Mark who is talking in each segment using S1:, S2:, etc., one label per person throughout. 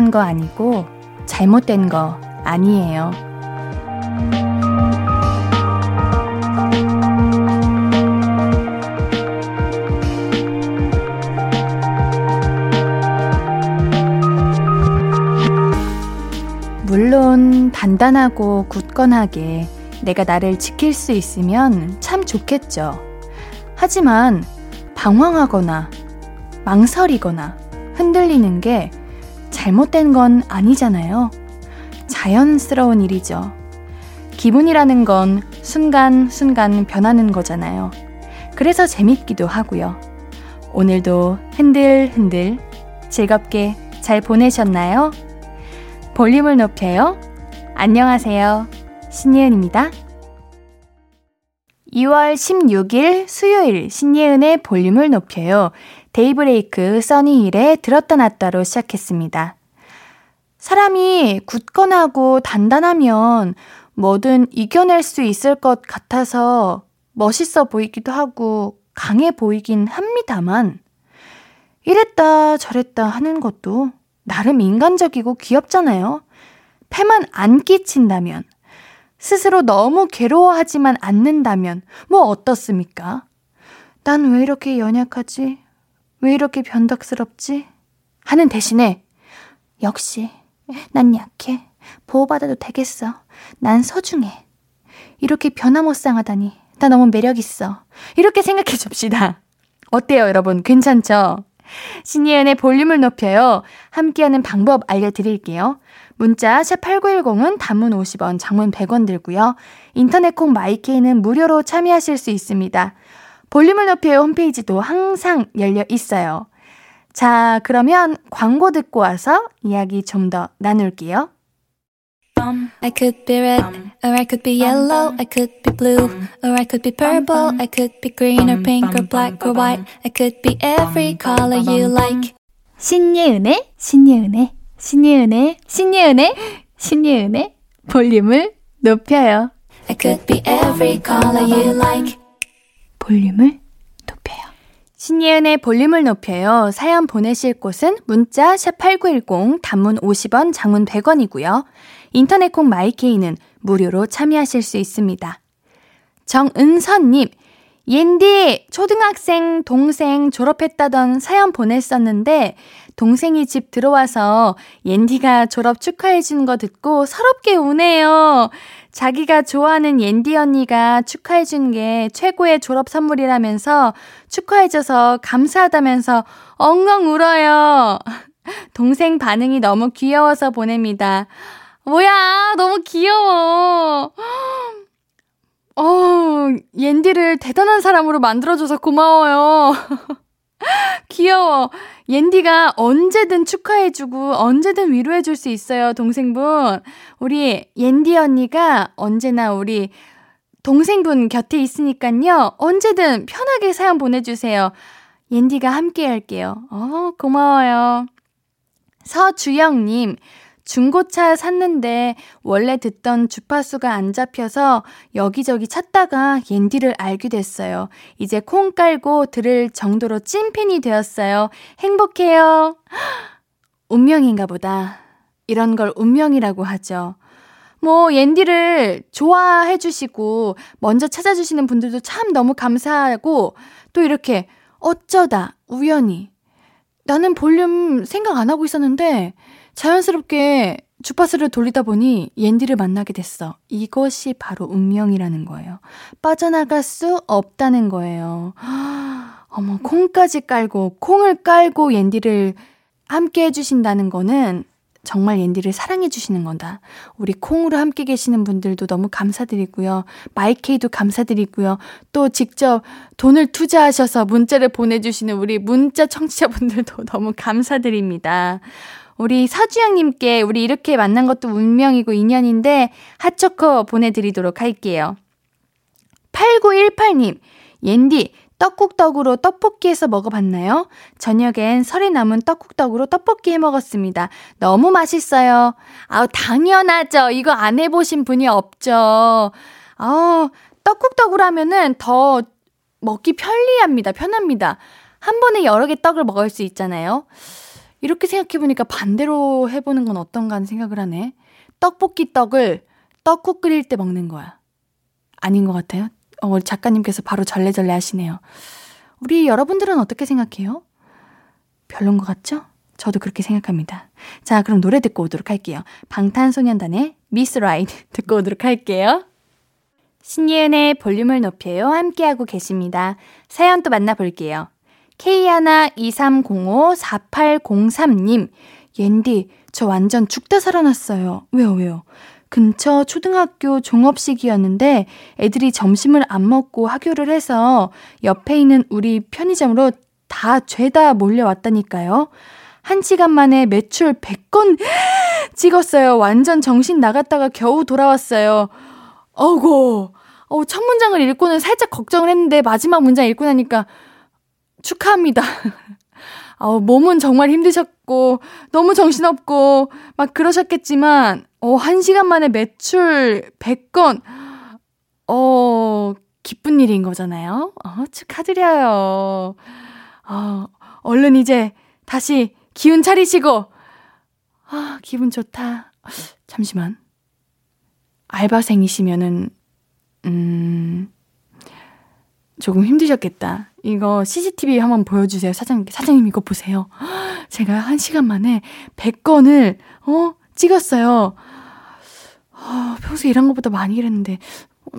S1: 이상한 거 아니고 잘못된 거 아니에요. 물론 단단하고 굳건하게 내가 나를 지킬 수 있으면 참 좋겠죠. 하지만 방황하거나 망설이거나 흔들리는 게 잘못된 건 아니잖아요. 자연스러운 일이죠. 기분이라는 건 순간순간 변하는 거잖아요. 그래서 재밌기도 하고요. 오늘도 흔들흔들 즐겁게 잘 보내셨나요? 볼륨을 높여요. 안녕하세요. 신예은입니다. 2월 16일 수요일 신예은의 볼륨을 높여요. 데이브레이크 써니힐에 들었다 놨다로 시작했습니다. 사람이 굳건하고 단단하면 뭐든 이겨낼 수 있을 것 같아서 멋있어 보이기도 하고 강해 보이긴 합니다만 이랬다 저랬다 하는 것도 나름 인간적이고 귀엽잖아요. 패만 안 끼친다면 스스로 너무 괴로워하지만 않는다면 뭐 어떻습니까? 난 왜 이렇게 연약하지? 왜 이렇게 변덕스럽지? 하는 대신에 역시 난 약해. 보호받아도 되겠어. 난 소중해. 이렇게 변화무쌍하다니. 나 너무 매력있어. 이렇게 생각해 줍시다. 어때요, 여러분? 괜찮죠? 신예은의 볼륨을 높여요. 함께하는 방법 알려드릴게요. 문자 샵8910은 단문 50원, 장문 100원 들고요. 인터넷 콩 마이케이는 무료로 참여하실 수 있습니다. 볼륨을 높여요 홈페이지도 항상 열려 있어요. 자, 그러면 광고 듣고 와서 이야기 좀 더 나눌게요. I could be red, or I could be yellow, I could be blue, or I could be purple, I could be green or pink or black or white, I could be every color you like. 신예은의, 신예은의, 신예은의, 신예은의, 신예은의 볼륨을 높여요. I could be every color you like. 볼륨을 높여요. 신예은의 볼륨을 높여요. 사연 보내실 곳은 문자 샵8910 단문 50원, 장문 100원이고요. 인터넷 콩 마이케이는 무료로 참여하실 수 있습니다. 정은선님, 옌디, 초등학생 동생 졸업했다던 사연 보냈었는데, 동생이 집 들어와서 옌디가 졸업 축하해 주는 거 듣고 서럽게 우네요. 자기가 좋아하는 옌디 언니가 축하해준 게 최고의 졸업 선물이라면서 축하해줘서 감사하다면서 엉엉 울어요. 동생 반응이 너무 귀여워서 보냅니다. 뭐야, 너무 귀여워. 어, 옌디를 대단한 사람으로 만들어줘서 고마워요. 귀여워. 옌디가 언제든 축하해주고 언제든 위로해줄 수 있어요, 동생분. 우리 옌디 언니가 언제나 우리 동생분 곁에 있으니까요. 언제든 편하게 사연 보내주세요. 옌디가 함께 할게요. 어, 고마워요. 서주영님, 중고차 샀는데 원래 듣던 주파수가 안 잡혀서 여기저기 찾다가 옌디를 알게 됐어요. 이제 콩 깔고 들을 정도로 찐팬이 되었어요. 행복해요. 운명인가 보다. 이런 걸 운명이라고 하죠. 뭐, 옌디를 좋아해 주시고, 먼저 찾아주시는 분들도 참 너무 감사하고, 또 이렇게 어쩌다, 우연히. 나는 볼륨 생각 안 하고 있었는데, 자연스럽게 주파수를 돌리다 보니 옌디를 만나게 됐어. 이것이 바로 운명이라는 거예요. 빠져나갈 수 없다는 거예요. 어머, 콩까지 깔고, 콩을 깔고 옌디를 함께 해주신다는 거는 정말 옌디를 사랑해주시는 거다. 우리 콩으로 함께 계시는 분들도 너무 감사드리고요. 마이케이도 감사드리고요. 또 직접 돈을 투자하셔서 문자를 보내주시는 우리 문자 청취자분들도 너무 감사드립니다. 우리 서주영님께 우리 이렇게 만난 것도 운명이고 인연인데 핫초코 보내드리도록 할게요. 8918님, 옌디, 떡국떡으로 떡볶이해서 먹어봤나요? 저녁엔 설에 남은 떡국떡으로 떡볶이 해 먹었습니다. 너무 맛있어요. 아우, 당연하죠. 이거 안 해보신 분이 없죠. 아우, 떡국떡으로 하면은 더 먹기 편리합니다. 편합니다. 한 번에 여러 개 떡을 먹을 수 있잖아요. 이렇게 생각해보니까 반대로 해보는 건 어떤가 하는 생각을 하네. 떡볶이 떡을 떡국 끓일 때 먹는 거야. 아닌 것 같아요. 어, 우리 작가님께서 바로 절레절레 하시네요. 우리 여러분들은 어떻게 생각해요? 별론 것 같죠? 저도 그렇게 생각합니다. 자, 그럼 노래 듣고 오도록 할게요. 방탄소년단의 미스 라이드 듣고 오도록 할게요. 신예은의 볼륨을 높여요. 함께하고 계십니다. 사연 또 만나볼게요. K123054803님, 옌디, 저 완전 죽다 살아났어요. 왜요, 왜요? 근처 초등학교 종업식이었는데 애들이 점심을 안 먹고 하교를 해서 옆에 있는 우리 편의점으로 다 죄다 몰려왔다니까요. 한 시간 만에 매출 100건 찍었어요. 완전 정신 나갔다가 겨우 돌아왔어요. 어고, 어, 첫 문장을 읽고는 살짝 걱정을 했는데 마지막 문장 읽고 나니까 축하합니다. 어, 몸은 정말 힘드셨고, 너무 정신없고, 막 그러셨겠지만, 어, 한 시간 만에 매출 100건, 어, 기쁜 일인 거잖아요. 어, 축하드려요. 어, 얼른 이제 다시 기운 차리시고, 아, 기분 좋다. 잠시만. 알바생이시면은, 음, 조금 힘드셨겠다. 이거 CCTV 한번 보여주세요. 사장님, 사장님 이거 보세요. 제가 한 시간 만에 100건을, 어, 찍었어요. 어, 평소에 일한 것보다 많이 일했는데,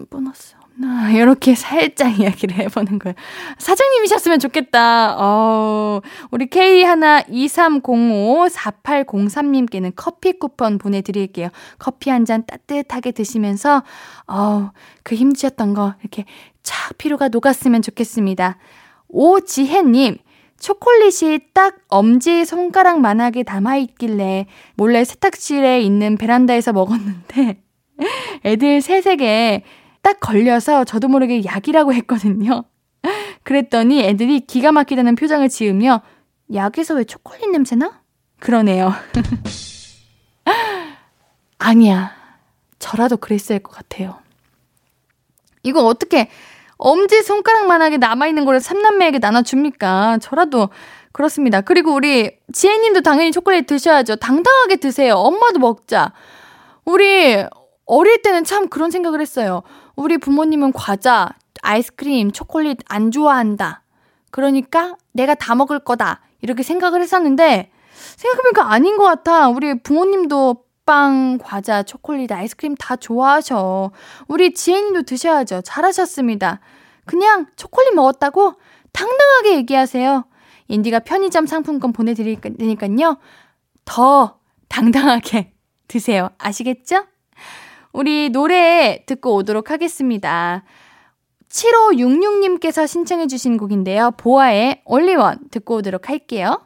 S1: 보너스 없나? 이렇게 살짝 이야기를 해보는 거예요. 사장님이셨으면 좋겠다. 어, 우리 K123054803님께는 커피 쿠폰 보내드릴게요. 커피 한 잔 따뜻하게 드시면서, 어, 그 힘드셨던 거 이렇게 착 피로가 녹았으면 좋겠습니다. 오지혜님, 초콜릿이 딱 엄지 손가락만하게 담아있길래 몰래 세탁실에 있는 베란다에서 먹었는데 애들 셋에게 딱 걸려서 저도 모르게 약이라고 했거든요. 그랬더니 애들이 기가 막히다는 표정을 지으며 약에서 왜 초콜릿 냄새나? 그러네요. 아니야. 저라도 할것 같아요. 이거 어떻게 엄지 손가락만하게 남아있는 거를 삼남매에게 나눠줍니까? 저라도 그렇습니다. 그리고 우리 지혜님도 당연히 초콜릿 드셔야죠. 당당하게 드세요. 엄마도 먹자. 우리 어릴 때는 참 그런 생각을 했어요. 우리 부모님은 과자, 아이스크림, 초콜릿 안 좋아한다. 그러니까 내가 다 먹을 거다. 이렇게 생각을 했었는데 생각해보니까 아닌 것 같아. 우리 부모님도 빵, 과자, 초콜릿, 아이스크림 다 좋아하셔. 우리 지혜님도 드셔야죠. 잘하셨습니다. 그냥 초콜릿 먹었다고 당당하게 얘기하세요. 인디가 편의점 상품권 보내드릴 테니까요. 더 당당하게 드세요. 아시겠죠? 우리 노래 듣고 오도록 하겠습니다. 7566님께서 신청해주신 곡인데요. 보아의 Only One 듣고 오도록 할게요.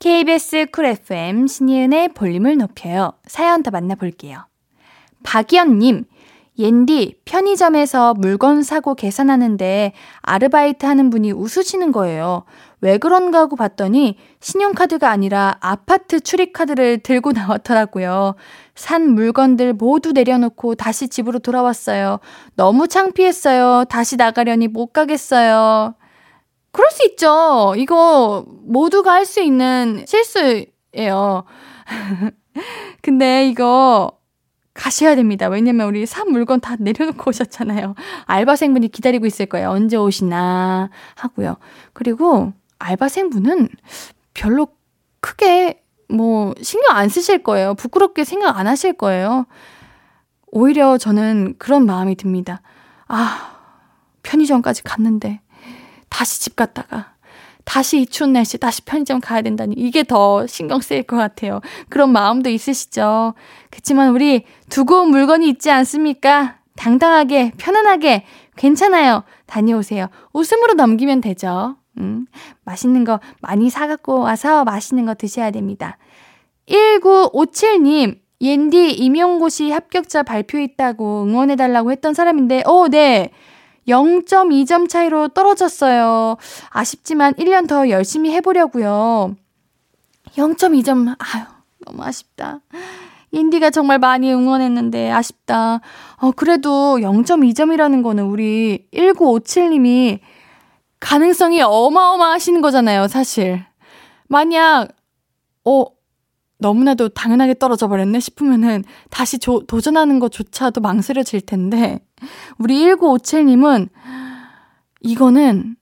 S1: KBS 쿨 FM 신예은의 볼륨을 높여요. 사연 더 만나볼게요. 박연님, 옌디 편의점에서 물건 사고 계산하는데 아르바이트 하는 분이 웃으시는 거예요. 왜 그런가 하고 봤더니 신용카드가 아니라 아파트 출입카드를 들고 나왔더라고요. 산 물건들 모두 내려놓고 다시 집으로 돌아왔어요. 너무 창피했어요. 다시 나가려니 못 가겠어요. 그럴 수 있죠. 이거 모두가 할 수 있는 실수예요. 근데 이거 가셔야 됩니다. 왜냐면 우리 산 물건 다 내려놓고 오셨잖아요. 알바생분이 기다리고 있을 거예요. 언제 오시나 하고요. 그리고 알바생분은 별로 크게 뭐 신경 안 쓰실 거예요. 부끄럽게 생각 안 하실 거예요. 오히려 저는 그런 마음이 듭니다. 아, 편의점까지 갔는데 다시 집 갔다가 다시 이 추운 날씨 다시 편의점 가야 된다니 이게 더 신경 쓰일 것 같아요. 그런 마음도 있으시죠. 그렇지만 우리 두고 온 물건이 있지 않습니까? 당당하게 편안하게 괜찮아요. 다녀오세요. 웃음으로 넘기면 되죠. 음, 맛있는 거 많이 사갖고 와서 맛있는 거 드셔야 됩니다. 1957님, 옌디 임용고시 합격자 발표했다고 응원해달라고 했던 사람인데, 어, 네. 0.2점 차이로 떨어졌어요. 아쉽지만 1년 더 열심히 해보려고요. 0.2점, 아유, 너무 아쉽다. 인디가 정말 많이 응원했는데 아쉽다. 어, 그래도 0.2점이라는 거는 우리 1957님이 가능성이 어마어마하신 거잖아요, 사실. 만약 어, 너무나도 당연하게 떨어져 버렸네 싶으면은 다시 조, 도전하는 것조차도 망설여질 텐데, 우리 1957님은 이거는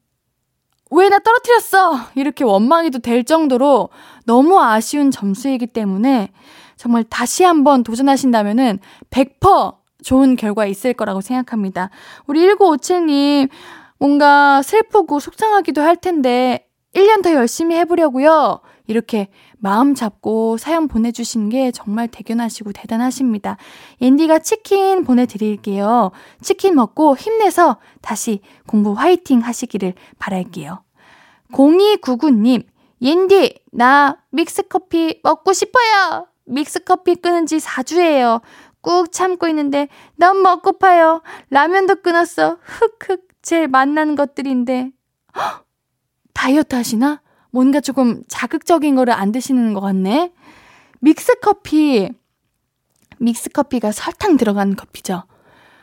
S1: 왜 나 떨어뜨렸어! 이렇게 원망해도 될 정도로 너무 아쉬운 점수이기 때문에 정말 다시 한번 도전하신다면은 100% 좋은 결과 있을 거라고 생각합니다. 우리 1957님, 뭔가 슬프고 속상하기도 할 텐데, 1년 더 열심히 해보려고요. 이렇게 마음 잡고 사연 보내주신 게 정말 대견하시고 대단하십니다. 옌디가 치킨 보내드릴게요. 치킨 먹고 힘내서 다시 공부 화이팅 하시기를 바랄게요. 0299님, 옌디, 나 믹스커피 먹고 싶어요. 믹스커피 끊은 지 4주예요. 꾹 참고 있는데 너무 먹고파요. 라면도 끊었어. 흑흑. 제일 만난 것들인데. 헉! 다이어트 하시나? 뭔가 조금 자극적인 거를 안 드시는 것 같네. 믹스 커피. 믹스 커피가 설탕 들어간 커피죠.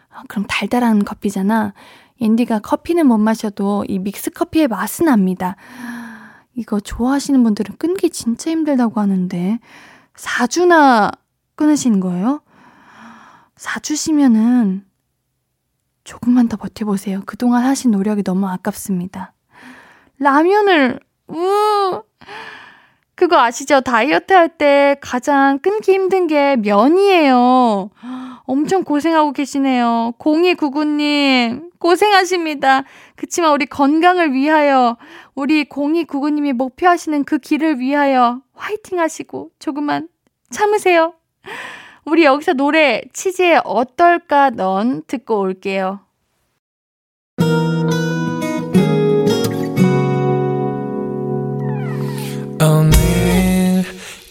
S1: 아, 그럼 달달한 커피잖아. 앤디가 커피는 못 마셔도 이 믹스 커피의 맛은 납니다. 이거 좋아하시는 분들은 끊기 진짜 힘들다고 하는데 4주나 끊으신 거예요? 4주시면은 조금만 더 버텨보세요. 그동안 하신 노력이 너무 아깝습니다. 라면을 우! 그거 아시죠? 다이어트 할 때 가장 끊기 힘든 게 면이에요. 엄청 고생하고 계시네요. 0299님, 고생하십니다. 그치만 우리 건강을 위하여, 우리 0299님이 목표하시는 그 길을 위하여 화이팅 하시고 조금만 참으세요. 우리 여기서 노래 치즈의 어떨까 넌 듣고 올게요.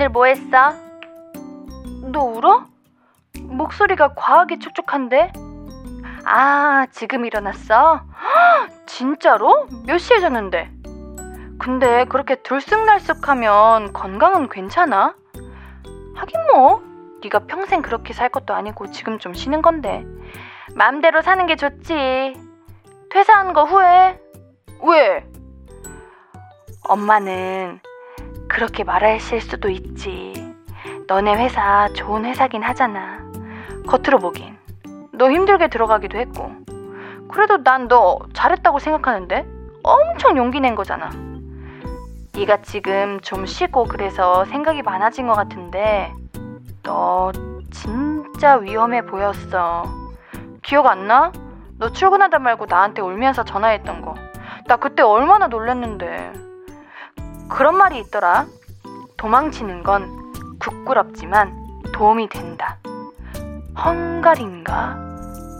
S1: 오늘 뭐 했어? 너 울어? 목소리가 과하게 촉촉한데? 아, 지금 일어났어? 헉, 진짜로? 몇 시에 잤는데? 근데 그렇게 들쑥날쑥하면 건강은 괜찮아? 하긴 뭐, 네가 평생 그렇게 살 것도 아니고 지금 좀 쉬는 건데. 맘대로 사는 게 좋지. 퇴사한 거 후회? 왜? 엄마는 그렇게 말하실 수도 있지. 너네 회사 좋은 회사긴 하잖아. 겉으로 보긴. 너 힘들게 들어가기도 했고. 그래도 난 너 잘했다고 생각하는데? 엄청 용기 낸 거잖아. 네가 지금 좀 쉬고 그래서 생각이 많아진 것 같은데 너 진짜 위험해 보였어. 기억 안 나? 너 출근하다 말고 나한테 울면서 전화했던 거. 나 그때 얼마나 놀랐는데. 그런 말이 있더라. 도망치는 건 부끄럽지만 도움이 된다. 헝가리인가?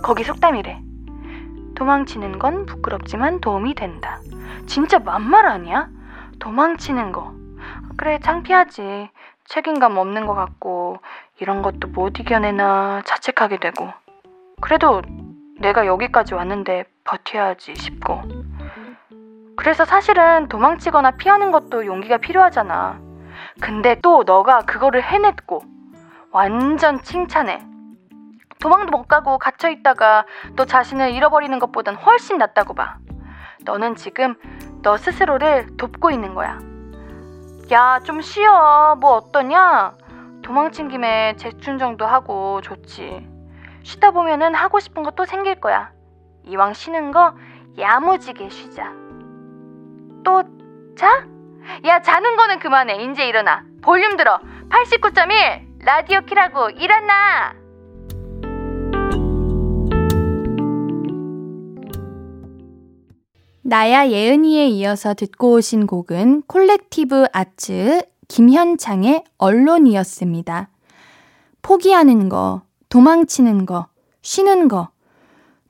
S1: 거기 속담이래. 도망치는 건 부끄럽지만 도움이 된다. 진짜 만말 아니야? 도망치는 거. 그래, 창피하지. 책임감 없는 것 같고, 이런 것도 못 이겨내나 자책하게 되고. 그래도 내가 여기까지 왔는데 버텨야지 싶고. 그래서 사실은 도망치거나 피하는 것도 용기가 필요하잖아. 근데 또 너가 그거를 해냈고 완전 칭찬해. 도망도 못 가고 갇혀 있다가 너 자신을 잃어버리는 것보단 훨씬 낫다고 봐. 너는 지금 너 스스로를 돕고 있는 거야. 야, 좀 쉬어. 뭐 어떠냐? 도망친 김에 재충전도 하고 좋지. 쉬다 보면은 하고 싶은 거또 생길 거야. 이왕 쉬는 거 야무지게 쉬자. 또 자? 야, 자는 거는 그만해. 이제 일어나. 볼륨 들어. 89.1 라디오 키라고 일어나. 나야 예은이에 이어서 듣고 오신 곡은 콜렉티브 아츠 김현창의 언론이었습니다. 포기하는 거, 도망치는 거, 쉬는 거,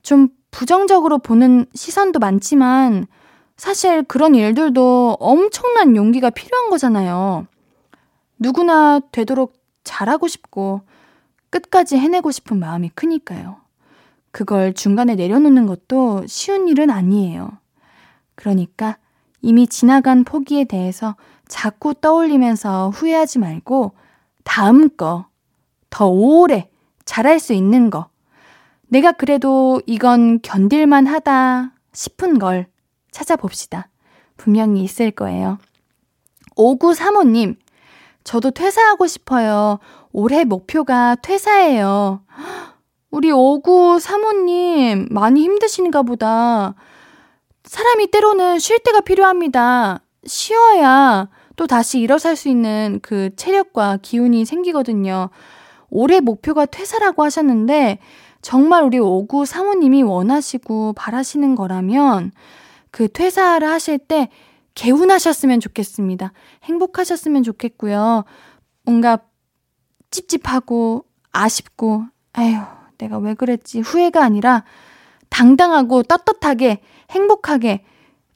S1: 좀 부정적으로 보는 시선도 많지만 사실 그런 일들도 엄청난 용기가 필요한 거잖아요. 누구나 되도록 잘하고 싶고 끝까지 해내고 싶은 마음이 크니까요. 그걸 중간에 내려놓는 것도 쉬운 일은 아니에요. 그러니까 이미 지나간 포기에 대해서 자꾸 떠올리면서 후회하지 말고 다음 거, 더 오래 잘할 수 있는 거, 내가 그래도 이건 견딜만 하다 싶은 걸 찾아봅시다. 분명히 있을 거예요. 5935님, 저도 퇴사하고 싶어요. 올해 목표가 퇴사예요. 우리 5935님, 많이 힘드신가 보다. 사람이 때로는 쉴 때가 필요합니다. 쉬어야 또 다시 일어설 수 있는 그 체력과 기운이 생기거든요. 올해 목표가 퇴사라고 하셨는데, 정말 우리 오구 사모님이 원하시고 바라시는 거라면 그 퇴사를 하실 때 개운하셨으면 좋겠습니다. 행복하셨으면 좋겠고요. 뭔가 찝찝하고 아쉽고, 아휴, 내가 왜 그랬지 후회가 아니라 당당하고 떳떳하게 행복하게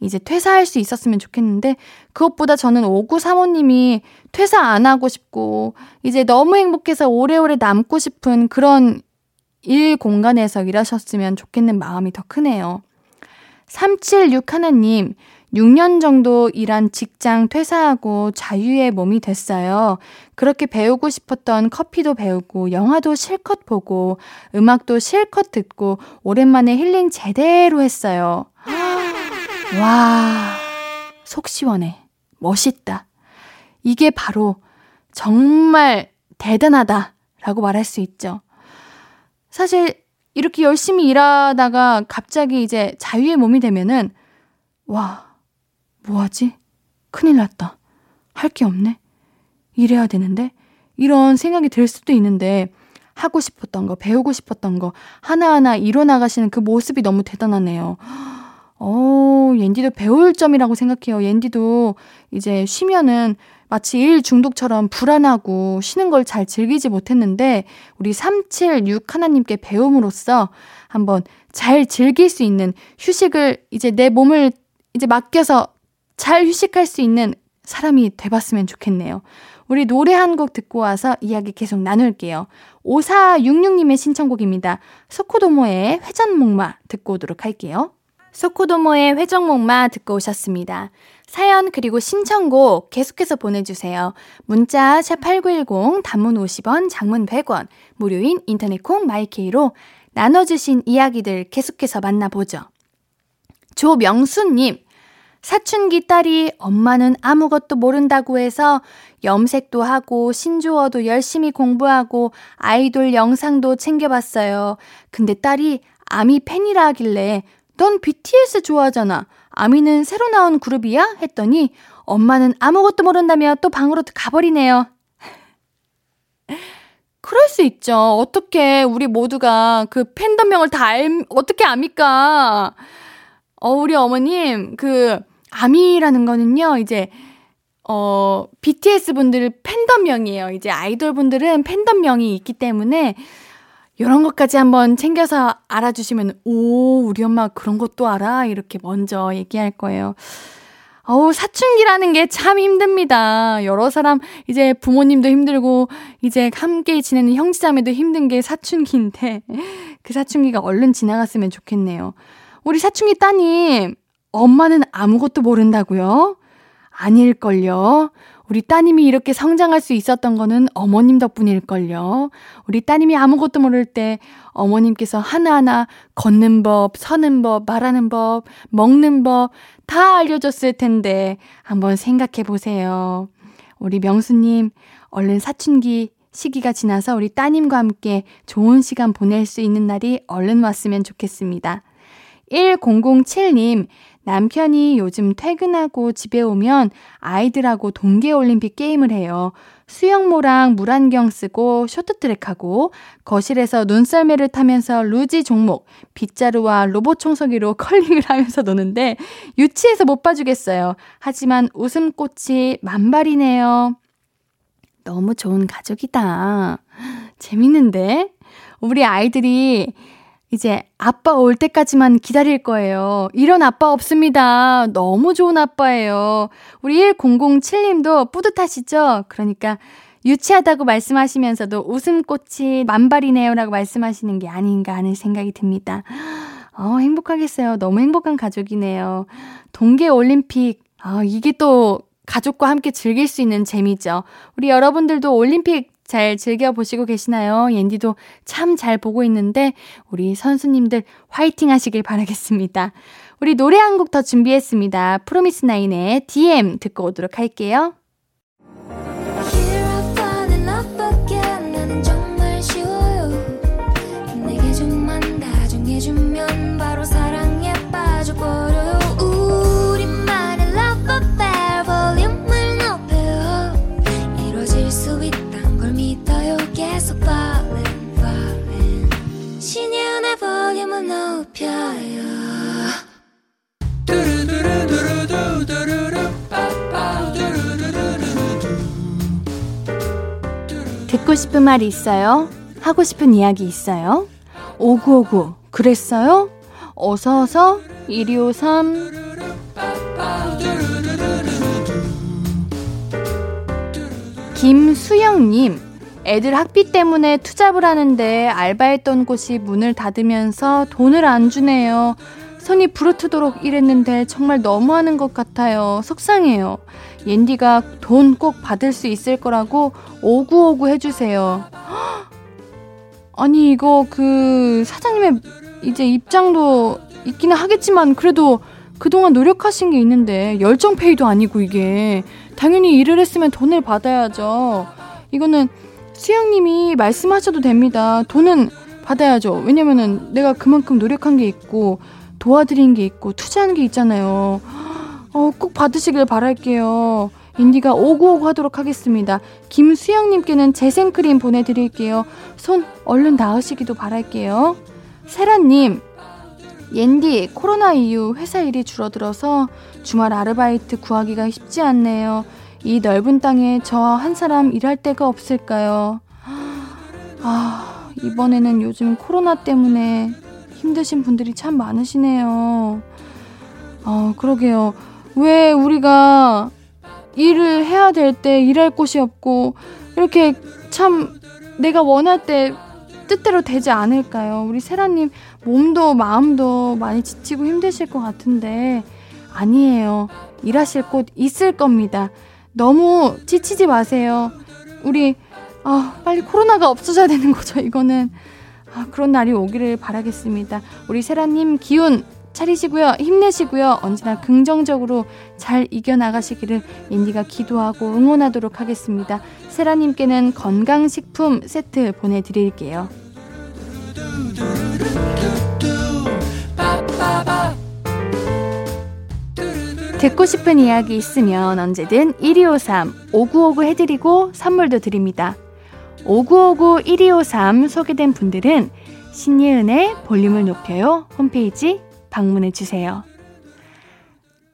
S1: 이제 퇴사할 수 있었으면 좋겠는데 그것보다 저는 오구 사모님이 퇴사 안 하고 싶고 이제 너무 행복해서 오래오래 남고 싶은 그런 일 공간에서 일하셨으면 좋겠는 마음이 더 크네요. 376 하나님, 6년 정도 일한 직장 퇴사하고 자유의 몸이 됐어요. 그렇게 배우고 싶었던 커피도 배우고, 영화도 실컷 보고, 음악도 실컷 듣고, 오랜만에 힐링 제대로 했어요. 와, 속 시원해. 멋있다. 이게 바로 정말 대단하다. 라고 말할 수 있죠. 사실 이렇게 열심히 일하다가 갑자기 이제 자유의 몸이 되면은 와, 뭐하지? 큰일 났다. 할 게 없네. 일해야 되는데 이런 생각이 들 수도 있는데 하고 싶었던 거, 배우고 싶었던 거 하나하나 이뤄나가시는 그 모습이 너무 대단하네요. 어, 옌디도 배울 점이라고 생각해요. 옌디도 이제 쉬면은 마치 일 중독처럼 불안하고 쉬는 걸 잘 즐기지 못했는데 우리 376 하나님께 배움으로써 한번 잘 즐길 수 있는 휴식을 이제 내 몸을 이제 맡겨서 잘 휴식할 수 있는 사람이 돼봤으면 좋겠네요. 우리 노래 한 곡 듣고 와서 이야기 계속 나눌게요. 5466님의 신청곡입니다. 소코도모의 회전목마 듣고 오도록 할게요. 소코도모의 회전목마 듣고 오셨습니다. 사연 그리고 신청곡 계속해서 보내주세요. 문자 샵8910 단문 50원 장문 100원 무료인 인터넷 콩 마이케이로 나눠주신 이야기들 계속해서 만나보죠. 조명수님 사춘기 딸이 엄마는 아무것도 모른다고 해서 염색도 하고 신조어도 열심히 공부하고 아이돌 영상도 챙겨봤어요. 근데 딸이 아미 팬이라 하길래 넌 BTS 좋아하잖아. 아미는 새로 나온 그룹이야? 했더니 엄마는 아무것도 모른다며 또 방으로 가버리네요. 그럴 수 있죠. 어떻게 우리 모두가 그 팬덤명을 다 알, 어떻게 압니까? 어, 우리 어머님, 그, 아미라는 거는요, 이제, 어, BTS 분들 팬덤명이에요. 이제 아이돌 분들은 팬덤명이 있기 때문에 이런 것까지 한번 챙겨서 알아주시면, 오, 우리 엄마 그런 것도 알아? 이렇게 먼저 얘기할 거예요. 어우, 사춘기라는 게 참 힘듭니다. 여러 사람, 이제 부모님도 힘들고, 이제 함께 지내는 형제자매도 힘든 게 사춘기인데, 그 사춘기가 얼른 지나갔으면 좋겠네요. 우리 사춘기 따님, 엄마는 아무것도 모른다고요? 아닐걸요. 우리 따님이 이렇게 성장할 수 있었던 거는 어머님 덕분일걸요. 우리 따님이 아무것도 모를 때 어머님께서 하나하나 걷는 법, 서는 법, 말하는 법, 먹는 법 다 알려줬을 텐데 한번 생각해 보세요. 우리 명수님, 얼른 사춘기 시기가 지나서 우리 따님과 함께 좋은 시간 보낼 수 있는 날이 얼른 왔으면 좋겠습니다. 1007님, 남편이 요즘 퇴근하고 집에 오면 아이들하고 동계올림픽 게임을 해요. 수영모랑 물안경 쓰고 쇼트트랙하고 거실에서 눈썰매를 타면서 루지 종목, 빗자루와 로봇 청소기로 컬링을 하면서 노는데 유치해서 못 봐주겠어요. 하지만 웃음꽃이 만발이네요. 너무 좋은 가족이다. 재밌는데? 우리 아이들이 이제 아빠 올 때까지만 기다릴 거예요. 이런 아빠 없습니다. 너무 좋은 아빠예요. 우리 1007님도 뿌듯하시죠? 그러니까 유치하다고 말씀하시면서도 웃음꽃이 만발이네요 라고 말씀하시는 게 아닌가 하는 생각이 듭니다. 어, 행복하겠어요. 너무 행복한 가족이네요. 동계올림픽, 아, 이게 또 가족과 함께 즐길 수 있는 재미죠. 우리 여러분들도 올림픽 잘 즐겨보시고 계시나요? 옌디도 참 잘 보고 있는데, 우리 선수님들 화이팅 하시길 바라겠습니다. 우리 노래 한 곡 더 준비했습니다. 프로미스나인의 DM 듣고 오도록 할게요. 듣고 싶은 말이 있어요? 하고 싶은 이야기 있어요? 오구오구 그랬어요? 어서어서 1253 김수영님 애들 학비 때문에 투잡을 하는데 알바했던 곳이 문을 닫으면서 돈을 안 주네요. 손이 부르트도록 일했는데 정말 너무하는 것 같아요. 속상해요. 옌디가 돈 꼭 받을 수 있을 거라고 오구오구 해주세요. 아니, 이거 그 사장님의 이제 입장도 있기는 하겠지만 그래도 그동안 노력하신 게 있는데 열정페이도 아니고 이게 당연히 일을 했으면 돈을 받아야죠. 이거는 수영님이 말씀하셔도 됩니다. 돈은 받아야죠. 왜냐면은 내가 그만큼 노력한 게 있고 도와드린 게 있고 투자한 게 있잖아요. 어, 꼭 받으시길 바랄게요. 인디가 오구오구 하도록 하겠습니다. 김수영님께는 재생크림 보내드릴게요. 손 얼른 나으시기도 바랄게요. 세라님, 옌디 코로나 이후 회사 일이 줄어들어서 주말 아르바이트 구하기가 쉽지 않네요. 이 넓은 땅에 저 한 사람 일할 데가 없을까요? 아, 이번에는 요즘 코로나 때문에 힘드신 분들이 참 많으시네요. 어, 그러게요. 왜 우리가 일을 해야 될 때 일할 곳이 없고, 이렇게 참 내가 원할 때 뜻대로 되지 않을까요? 우리 세라님 몸도 마음도 많이 지치고 힘드실 것 같은데, 아니에요. 일하실 곳 있을 겁니다. 너무 지치지 마세요. 우리, 아, 빨리 코로나가 없어져야 되는 거죠, 이거는. 아, 그런 날이 오기를 바라겠습니다. 우리 세라님 기운 차리시고요. 힘내시고요. 언제나 긍정적으로 잘 이겨나가시기를 인디가 기도하고 응원하도록 하겠습니다. 세라님께는 건강식품 세트 보내드릴게요. 듣고 싶은 이야기 있으면 언제든 1253 5959 해드리고 선물도 드립니다. 5959 1253 소개된 분들은 신예은의 볼륨을 높여요 홈페이지 방문해 주세요.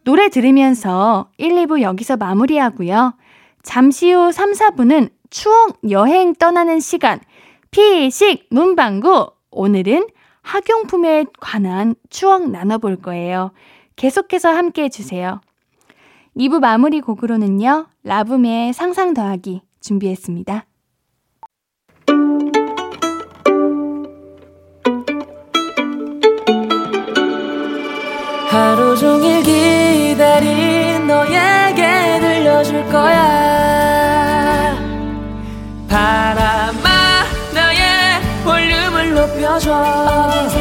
S1: 노래 들으면서 1, 2부 여기서 마무리하고요. 잠시 후 3, 4부는 추억 여행 떠나는 시간 피식 문방구 오늘은 학용품에 관한 추억 나눠볼 거예요. 계속해서 함께 해주세요. 2부 마무리 곡으로는요. 라붐의 상상 더하기 준비했습니다. 하루 종일 기다린 너에게 들려줄 거야 바람아 나의 볼륨을 높여줘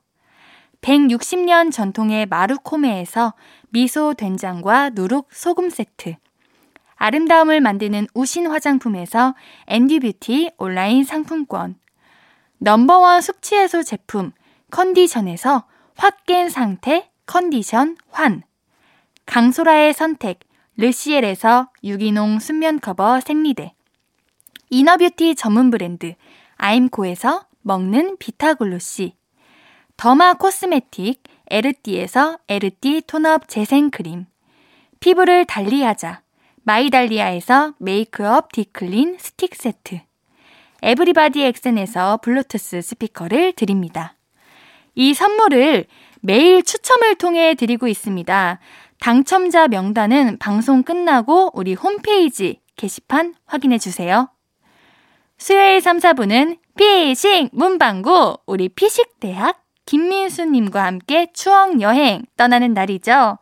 S1: 160년 전통의 마루코메에서 미소 된장과 누룩 소금 세트, 아름다움을 만드는 우신 화장품에서 앤디뷰티 온라인 상품권, 넘버원 숙취해소 제품 컨디션에서 확 깬 상태 컨디션 환, 강소라의 선택 르시엘에서 유기농 순면 커버 생리대, Inner beauty 전문 브랜드 아임코에서 먹는 비타글로시, derma cosmetic 에르띠에서 에르띠 tone-up 재생크림, 피부를 달리하자 마이달리아에서 메이크업 디클린 스틱 세트, everybody 엑센에서 블루투스 스피커를 드립니다. 이 선물을 매일 추첨을 통해 드리고 있습니다. 당첨자 명단은 방송 끝나고 우리 홈페이지 게시판 확인해 주세요. 수요일 3, 4분은 피식 문방구 우리 피식대학 김민수님과 함께 추억 여행 떠나는 날이죠.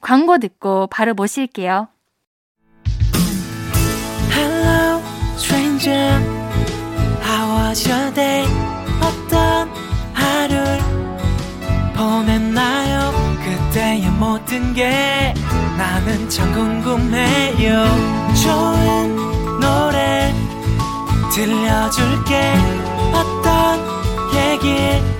S1: 광고 듣고 바로 모실게요. Hello, stranger. How was your day? 어떤 하루를 보냈나요? 그때의 모든 게 나는 참 궁금해요. 좋은 노래 들려줄게. 어떤 얘기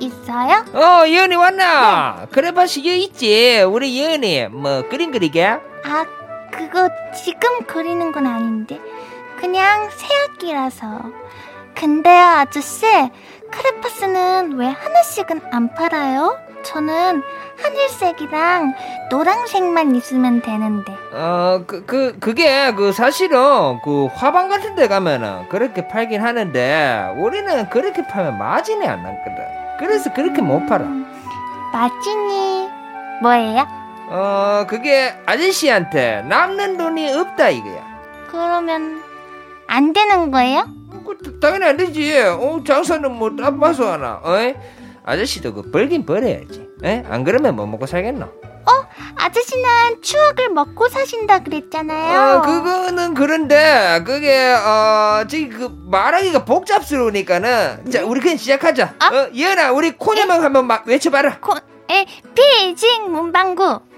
S2: 있어요?
S3: 어, 예은이 왔나? 네. 크레파츠 여 있지. 우리 예은이 뭐 그림 그리게?
S2: 아, 그거 지금 그리는 건 아닌데 그냥 새학기라서. 근데요, 아저씨, 크레파스는 왜 하나씩은 안 팔아요? 저는 하늘색이랑 노란색만 있으면 되는데.
S3: 어, 그, 그, 그게, 그, 사실은, 그, 화방 같은 데 가면은 그렇게 팔긴 하는데, 우리는 그렇게 팔면 마진이 안 남거든. 그래서 그렇게 못 팔아. 음,
S2: 마진이, 뭐예요?
S3: 어, 그게 아저씨한테 남는 돈이 없다, 이거야.
S2: 그러면, 안 되는 거예요?
S3: 그, 당연히 안 되지. 어, 장사는 뭐, 따봐서 하나, 어이? 아저씨도 그 벌긴 벌어야지. 에? 안 그러면 뭐 먹고 살겠노?
S2: 어? 아저씨는 추억을 먹고 사신다 그랬잖아요.
S3: 어, 그거는 그런데 그게 어 저기 그 말하기가 복잡스러우니까는 자 우리 그냥 시작하자. 어, 어 예은아 우리 코네명 한번 막 외쳐봐라.
S2: 코, 에 피징 문방구.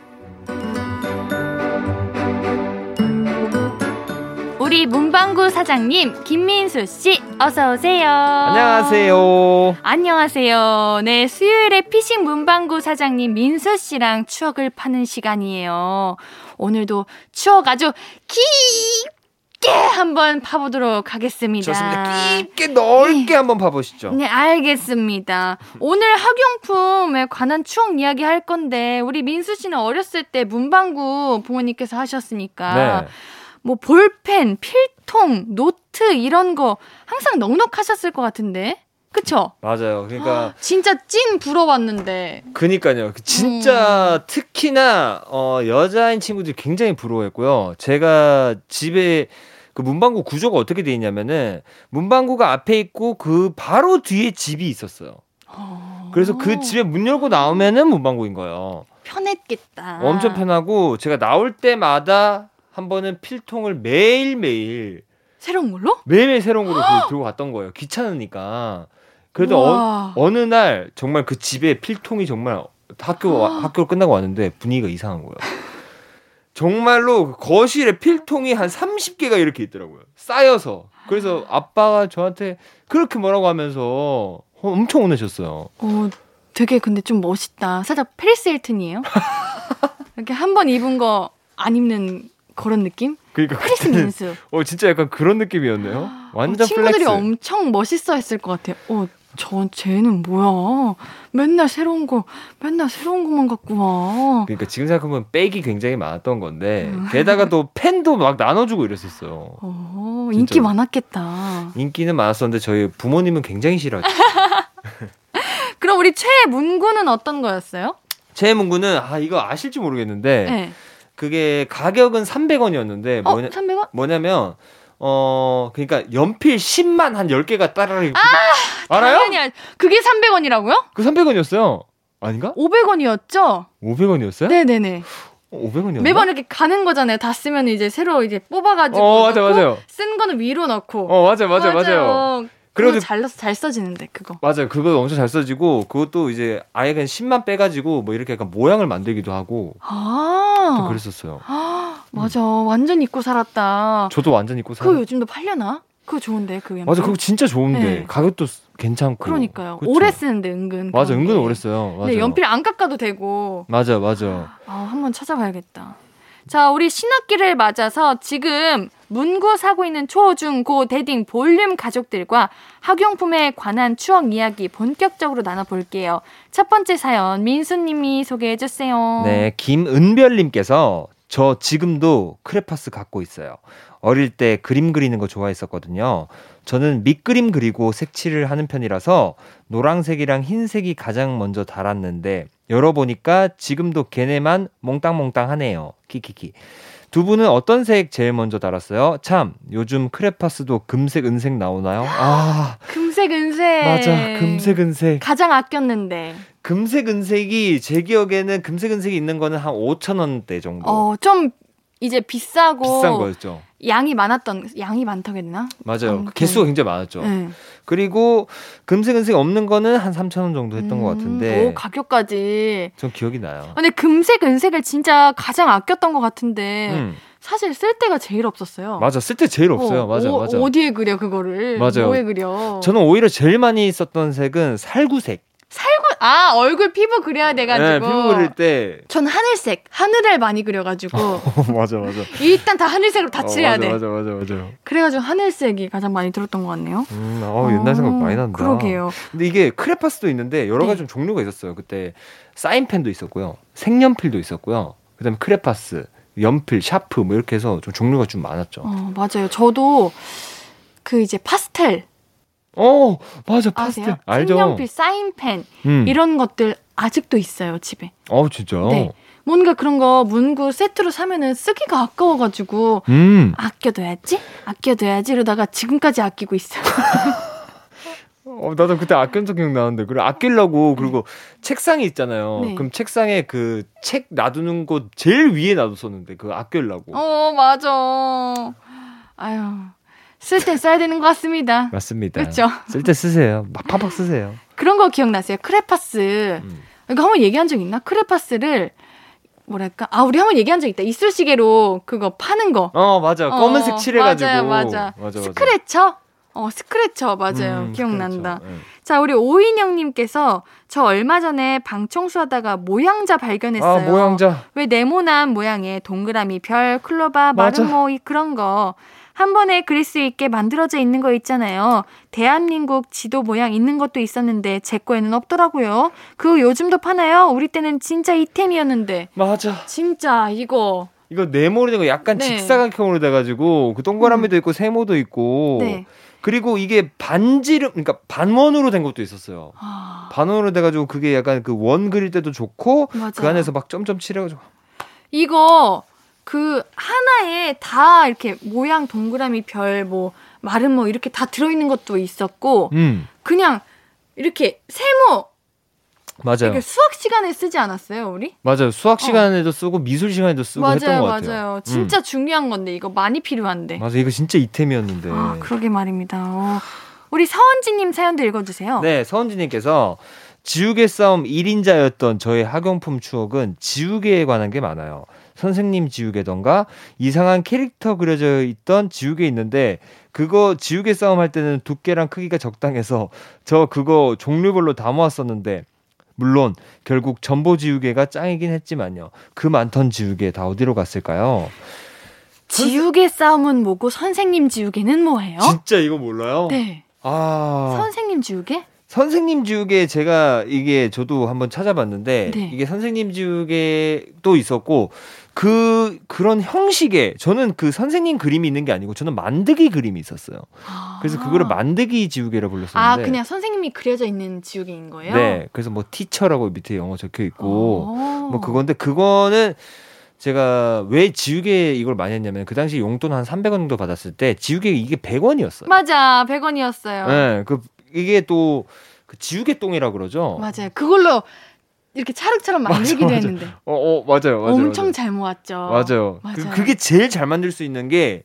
S1: 우리 문방구 사장님 김민수 씨 어서 오세요.
S4: 안녕하세요.
S1: 안녕하세요. 네, 수요일에 피싱 문방구 사장님 민수 씨랑 추억을 파는 시간이에요. 오늘도 추억 아주 깊게 한번 파보도록 하겠습니다.
S4: 좋습니다. 깊게 넓게 네. 한번 파보시죠.
S1: 네, 알겠습니다. 오늘 학용품에 관한 추억 이야기 할 건데 우리 민수 씨는 어렸을 때 문방구 부모님께서 하셨으니까. 네. 뭐 볼펜, 필통, 노트 이런 거 항상 넉넉하셨을 것 같은데. 그쵸?
S4: 맞아요. 그러니까
S1: 진짜 찐 부러웠는데.
S4: 그니까요. 진짜 음. 특히나 어 여자인 친구들이 굉장히 부러워했고요. 제가 집에 그 문방구 구조가 어떻게 돼 있냐면은 문방구가 앞에 있고 그 바로 뒤에 집이 있었어요. 그래서 그 집에 문 열고 나오면은 문방구인 거예요.
S1: 편했겠다.
S4: 엄청 편하고 제가 나올 때마다 한 번은 필통을 매일매일
S1: 새로운 걸로?
S4: 매일매일 새로운 걸로 들고 갔던 거예요. 귀찮으니까. 그래도 어, 어느 날 정말 그 집에 필통이 정말 학교 학교 끝나고 왔는데 분위기가 이상한 거예요. 정말로 그 거실에 필통이 한 30개가 이렇게 있더라고요. 쌓여서. 그래서 아빠가 저한테 그렇게 뭐라고 하면서 엄청 혼내셨어요.
S1: 어, 되게 근데 좀 멋있다. 살짝 패리스 힐튼이에요? 이렇게 한 번 입은 거 안 입는 그런 느낌?
S4: 그러니까
S1: 크리스 민수.
S4: 어 진짜 약간 그런 느낌이었네요. 완전
S1: 어, 친구들이
S4: flex.
S1: 엄청 멋있어 했을 것 같아요. 어, 저 쟤는 뭐야? 맨날 새로운 거, 맨날 새로운 것만 갖고 와.
S4: 그러니까 지금 생각하면 백이 굉장히 많았던 건데
S1: 음.
S4: 게다가 또 팬도 막 나눠주고 이랬었어요.
S1: 어,
S4: 진짜로.
S1: 인기 많았겠다.
S4: 인기는 많았었는데 저희 부모님은 굉장히 싫어하죠.
S1: 그럼 우리 최문구는 어떤 거였어요?
S4: 제 문구는 아 이거 아실지 모르겠는데
S1: 네.
S4: 그게 가격은 300원이었는데
S1: 어,
S4: 뭐냐,
S1: 300원?
S4: 뭐냐면 어 그러니까 연필 10만 한 10개가 따라리 아, 알아요?
S1: 알- 그게 300원이라고요?
S4: 그 300원이었어요. 아닌가?
S1: 500원이었죠?
S4: 500원이었어요?
S1: 네 네 네.
S4: 500원이었나?
S1: 매번 이렇게 가는 거잖아요. 다 쓰면 이제 새로 이제 뽑아가지고.
S4: 어, 맞아, 맞아요.
S1: 쓴 거는 위로 넣고.
S4: 어, 맞아요. 맞아요. 맞아요.
S1: 그리고
S4: 그래가지고-
S1: 잘, 넣- 잘 써지는데, 그거.
S4: 맞아요. 그거 엄청 잘 써지고 그것도 이제 아예 그냥 10만 빼가지고 뭐 이렇게 약간 모양을 만들기도 하고
S1: 아.
S4: 또 그랬었어요.
S1: 아, 맞아. 완전 잊고 살았다.
S4: 저도 완전 입고 살.
S1: 그거 요즘도 팔려나? 그거 좋은데, 그 연필.
S4: 맞아, 그거 진짜 좋은데
S1: 네.
S4: 가격도 쓰- 괜찮고.
S1: 그러니까요.
S4: 그쵸?
S1: 오래 쓰는데, 은근.
S4: 맞아, 은근
S1: 게.
S4: 오래 써요. 맞아.
S1: 네, 연필 안 깎아도 되고.
S4: 맞아, 맞아.
S1: 아, 한번 찾아봐야겠다. 자, 우리 신학기를 맞아서 지금 문구 사고 있는 초, 중, 고, 대딩 볼륨 가족들과 학용품에 관한 추억 이야기 본격적으로 나눠볼게요. 첫 번째 사연, 민수님이 소개해주세요.
S4: 네, 김은별님께서 저 지금도 크레파스 갖고 있어요. 어릴 때 그림 그리는 거 좋아했었거든요. 저는 밑그림 그리고 색칠을 하는 편이라서 노란색이랑 흰색이 가장 먼저 달았는데 열어보니까 지금도 걔네만 몽땅몽땅 하네요. 키키키. 두 분은 어떤 색 제일 먼저 달았어요? 참, 요즘 크레파스도 금색, 은색 나오나요? 아,
S1: 금색, 은색.
S4: 맞아. 금색, 은색.
S1: 가장 아꼈는데.
S4: 금색, 은색이 제 기억에는 금색, 은색이 있는 거는 한 5천 원대 정도.
S1: 어, 좀 이제 비싸고.
S4: 비싼 거였죠.
S1: 양이 많았던, 양이 많다고 되나?
S4: 맞아요.
S1: 아무튼.
S4: 개수가 굉장히 많았죠.
S1: 네.
S4: 그리고 금색, 은색 없는 거는 한 3천 원 정도 했던 것
S1: 음,
S4: 같은데.
S1: 오, 가격까지.
S4: 전 기억이 나요.
S1: 근데 금색, 은색을 진짜 가장 아꼈던 것 같은데
S4: 음,
S1: 사실 쓸 때가 제일 없었어요.
S4: 맞아. 쓸 때 제일 없어요.
S1: 어,
S4: 맞아,
S1: 어,
S4: 맞아.
S1: 어디에 그려 그거를?
S4: 맞아요.
S1: 뭐에 그려?
S4: 저는 오히려 제일 많이 썼던 색은 살구색.
S1: 살구 아 얼굴 피부 그려야 돼가지고.
S4: 네, 피부 그릴 때.
S1: 전 하늘색, 하늘을 많이 그려가지고
S4: 맞아, 맞아.
S1: 일단 다 하늘색으로 다
S4: 어,
S1: 칠해야
S4: 맞아,
S1: 돼.
S4: 맞아, 맞아, 맞아.
S1: 그래가지고 하늘색이 가장 많이 들었던 것 같네요.
S4: 음, 어, 옛날 생각 많이 난다.
S1: 그러게요.
S4: 근데 이게 크레파스도 있는데 여러 가지
S1: 네.
S4: 좀 종류가 있었어요. 그때 사인펜도 있었고요. 색연필도 있었고요. 그다음에 크레파스, 연필, 샤프 뭐 이렇게 해서 좀 종류가 좀 많았죠.
S1: 어 맞아요. 저도 그 이제 파스텔
S4: 어, 맞아. 파스텔.
S1: 아세요?
S4: 알죠?
S1: 색연필, 사인펜
S4: 음.
S1: 이런 것들 아직도 있어요 집에.
S4: 어, 진짜요?
S1: 네. 뭔가 그런 거 문구 세트로 사면은 쓰기가 아까워가지고
S4: 음.
S1: 아껴둬야지, 아껴둬야지 이러다가 지금까지 아끼고 있어요.
S4: 어, 나도 그때 아꼈던 적 기억나는데. 그래, 아끼려고, 그리고 책상이 있잖아요.
S1: 네.
S4: 그럼 책상에 그 책 놔두는 곳 제일 위에 놔뒀었는데, 그거 아끼려고.
S1: 어 맞아. 아유 쓸 때 써야 되는 것 같습니다.
S4: 맞습니다.
S1: 그렇죠.
S4: 쓸 때 쓰세요. 막 팍팍 쓰세요.
S1: 그런 거 기억나세요? 크레파스.
S4: 음.
S1: 이거 한번 얘기한 적 있나? 크레파스를 뭐랄까? 아 우리 한번 얘기한 적 있다. 이쑤시개로 그거 파는 거.
S4: 어, 맞아.
S1: 어,
S4: 검은색 칠해가지고.
S1: 맞아요, 맞아.
S4: 맞아, 맞아.
S1: 스크래치? 어, 스크래치 맞아요.
S4: 음,
S1: 기억난다.
S4: 스크래치. 네.
S1: 자, 우리 오인영님께서 저 얼마 전에 방 청소하다가 모양자 발견했어요.
S4: 아, 모양자.
S1: 왜 네모난 모양의 동그라미, 별,
S4: 클로버.
S1: 마름모 이 그런 거. 한 번에 그릴 수 있게 만들어져 있는 거 있잖아요. 대한민국 지도 모양 있는 것도 있었는데 제 거에는 없더라고요. 그거 요즘도 파나요? 우리 때는 진짜 이템이었는데.
S4: 맞아.
S1: 진짜 이거.
S4: 이거 네모로 된 거 약간
S1: 네.
S4: 직사각형으로 돼가지고 그 동그라미도 있고 세모도 있고
S1: 네.
S4: 그리고 이게 반지름 그러니까 반원으로 된 것도 있었어요.
S1: 아,
S4: 반원으로 돼가지고 그게 약간 그 원 그릴 때도 좋고
S1: 맞아.
S4: 그 안에서 막 점점 칠해가지고
S1: 이거 그 하나에 다 이렇게 모양 동그라미 별 뭐 마름 뭐 이렇게 다 들어있는 것도 있었고
S4: 음
S1: 그냥 이렇게 세모
S4: 맞아요
S1: 이렇게 수학 시간에 쓰지 않았어요 우리?
S4: 맞아요 수학 시간에도 쓰고 미술 시간에도 쓰고 했던
S1: 맞아요
S4: 것 같아요.
S1: 맞아요
S4: 음.
S1: 진짜 중요한 건데 이거 많이 필요한데
S4: 맞아 이거 진짜 이템이었는데.
S1: 아 그러게 말입니다 어. 우리 서원지님 사연도 읽어주세요
S4: 네, 서은지님께서 지우개 싸움 1인자였던 저의 학용품 추억은 지우개에 관한 게 많아요. 선생님 지우개던가 이상한 캐릭터 그려져 있던 지우개 있는데 그거 지우개 싸움 할 때는 두께랑 크기가 적당해서 저 그거 종류별로 다 모았었는데 물론 결국 전보 지우개가 짱이긴 했지만요. 그 많던 지우개 다 어디로 갔을까요?
S1: 지우개 싸움은 뭐고 선생님 지우개는 뭐예요?
S4: 진짜 이거 몰라요?
S1: 네.
S4: 아.
S1: 선생님 지우개?
S4: 선생님 지우개 제가 이게 저도 한번 찾아봤는데
S1: 네.
S4: 이게 선생님 지우개도 있었고 그 그런 형식의 저는 그 선생님 그림이 있는 게 아니고 저는 만드기 그림이 있었어요. 그래서 그거를 만드기 지우개라 불렀었는데
S1: 아, 그냥 선생님이 그려져 있는 지우개인 거예요?
S4: 네. 그래서 뭐 티처라고 밑에 영어 적혀 있고
S1: 오.
S4: 뭐 그건데 그거는 제가 왜 지우개 이걸 많이 했냐면 그 당시 용돈 한 300원 정도 받았을 때 지우개 이게 100원이었어요.
S1: 맞아, 100원이었어요.
S4: 네. 그 이게 또 그 지우개 똥이라 그러죠.
S1: 맞아요. 그걸로 이렇게 차륵처럼 만들기도
S4: 맞아, 맞아.
S1: 했는데
S4: 어, 어, 맞아요. 맞아요.
S1: 엄청
S4: 맞아요.
S1: 잘 모았죠.
S4: 맞아요. 그,
S1: 맞아요.
S4: 그 게 제일 잘 만들 수 있는 게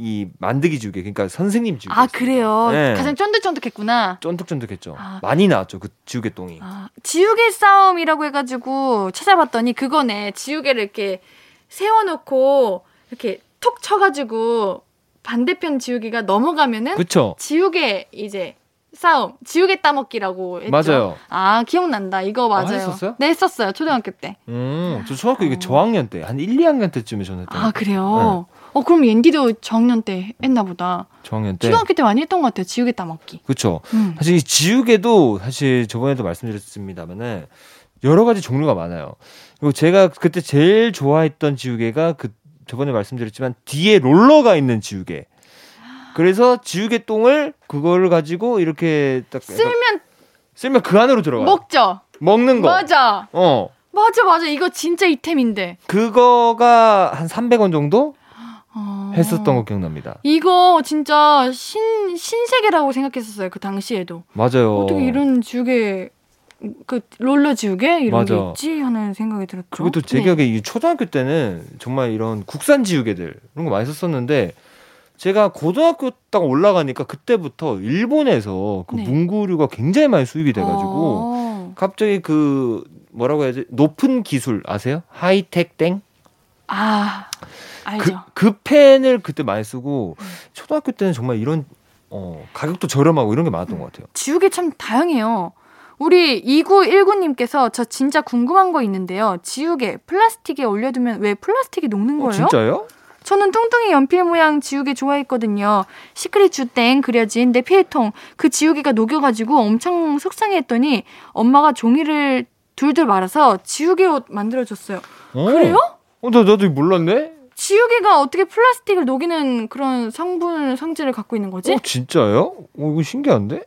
S4: 이 만드기 지우개. 그러니까 선생님 지우개.
S1: 아, 그래요?
S4: 네.
S1: 가장 쫀득쫀득했구나.
S4: 쫀득쫀득했죠.
S1: 아.
S4: 많이 나왔죠. 그 지우개 똥이.
S1: 아, 지우개 싸움이라고 해가지고 찾아봤더니 그거네. 지우개를 이렇게 세워놓고 이렇게 톡 쳐가지고 반대편 지우개가 넘어가면은
S4: 그쵸?
S1: 지우개 이제 싸움, 지우개 따먹기라고 했죠.
S4: 맞아요.
S1: 아 기억난다. 이거 맞아요.
S4: 했었어요?
S1: 네 했었어요. 초등학교 때.
S4: 음, 저 초등학교 이게
S1: 어.
S4: 저학년 때, 한 1, 2학년 때쯤에 저는 했던
S1: 아. 그래요. 어 그럼 옌디도 저학년 때 했나 보다.
S4: 저학년 때.
S1: 초등학교 때 많이 했던 것 같아요. 지우개 따먹기.
S4: 그쵸.
S1: 음.
S4: 사실 이 지우개도 사실 저번에도 말씀드렸습니다만은 여러 가지 종류가 많아요. 그리고 제가 그때 제일 좋아했던 지우개가 그 저번에 말씀드렸지만 뒤에 롤러가 있는 지우개. 그래서 지우개 똥을 그거를 가지고 이렇게 딱
S1: 쓸면
S4: 쓸면 그 안으로 들어가. 요
S1: 먹죠.
S4: 먹는 거.
S1: 맞아.
S4: 어.
S1: 맞아 맞아. 이거 진짜 이템인데.
S4: 그거가 한 300원 정도
S1: 어.
S4: 했었던 거 기억납니다.
S1: 이거 진짜 신 신세계라고 생각했었어요. 그 당시에도.
S4: 맞아요.
S1: 어떻게 이런 지우개 그 롤러 지우개 이런 게
S4: 맞아.
S1: 있지 하는 생각이 들었죠.
S4: 그리고 또제
S1: 네.
S4: 기억에 이 초등학교 때는 정말 이런 국산 지우개들 이런 거 많이 썼었는데 제가 고등학교 딱 올라가니까 그때부터 일본에서 그
S1: 네.
S4: 문구류가 굉장히 많이 수입이 돼가지고
S1: 어.
S4: 갑자기 그 뭐라고 해야지 높은 기술 아세요? 하이텍 땡?
S1: 아
S4: 그,
S1: 알죠.
S4: 그 펜을 그때 많이 쓰고 초등학교 때는 정말 이런 어, 가격도 저렴하고 이런 게 많았던 것 같아요.
S1: 지우개 참 다양해요. 우리 2919님께서 저 진짜 궁금한 거 있는데요. 지우개 플라스틱에 올려두면 왜 플라스틱이 녹는
S4: 어,
S1: 거예요?
S4: 진짜요?
S1: 저는 뚱뚱이 연필 모양 지우개 좋아했거든요. 시크릿 주땡 그려진 내 필통 그 지우개가 녹여가지고 엄청 속상해했더니 엄마가 종이를 둘둘 말아서 지우개 옷 만들어줬어요.
S4: 어.
S1: 그래요?
S4: 어, 나, 나도 몰랐네?
S1: 지우개가 어떻게 플라스틱을 녹이는 그런 성분 성질을 갖고 있는 거지?
S4: 어, 진짜요? 어, 이거 신기한데?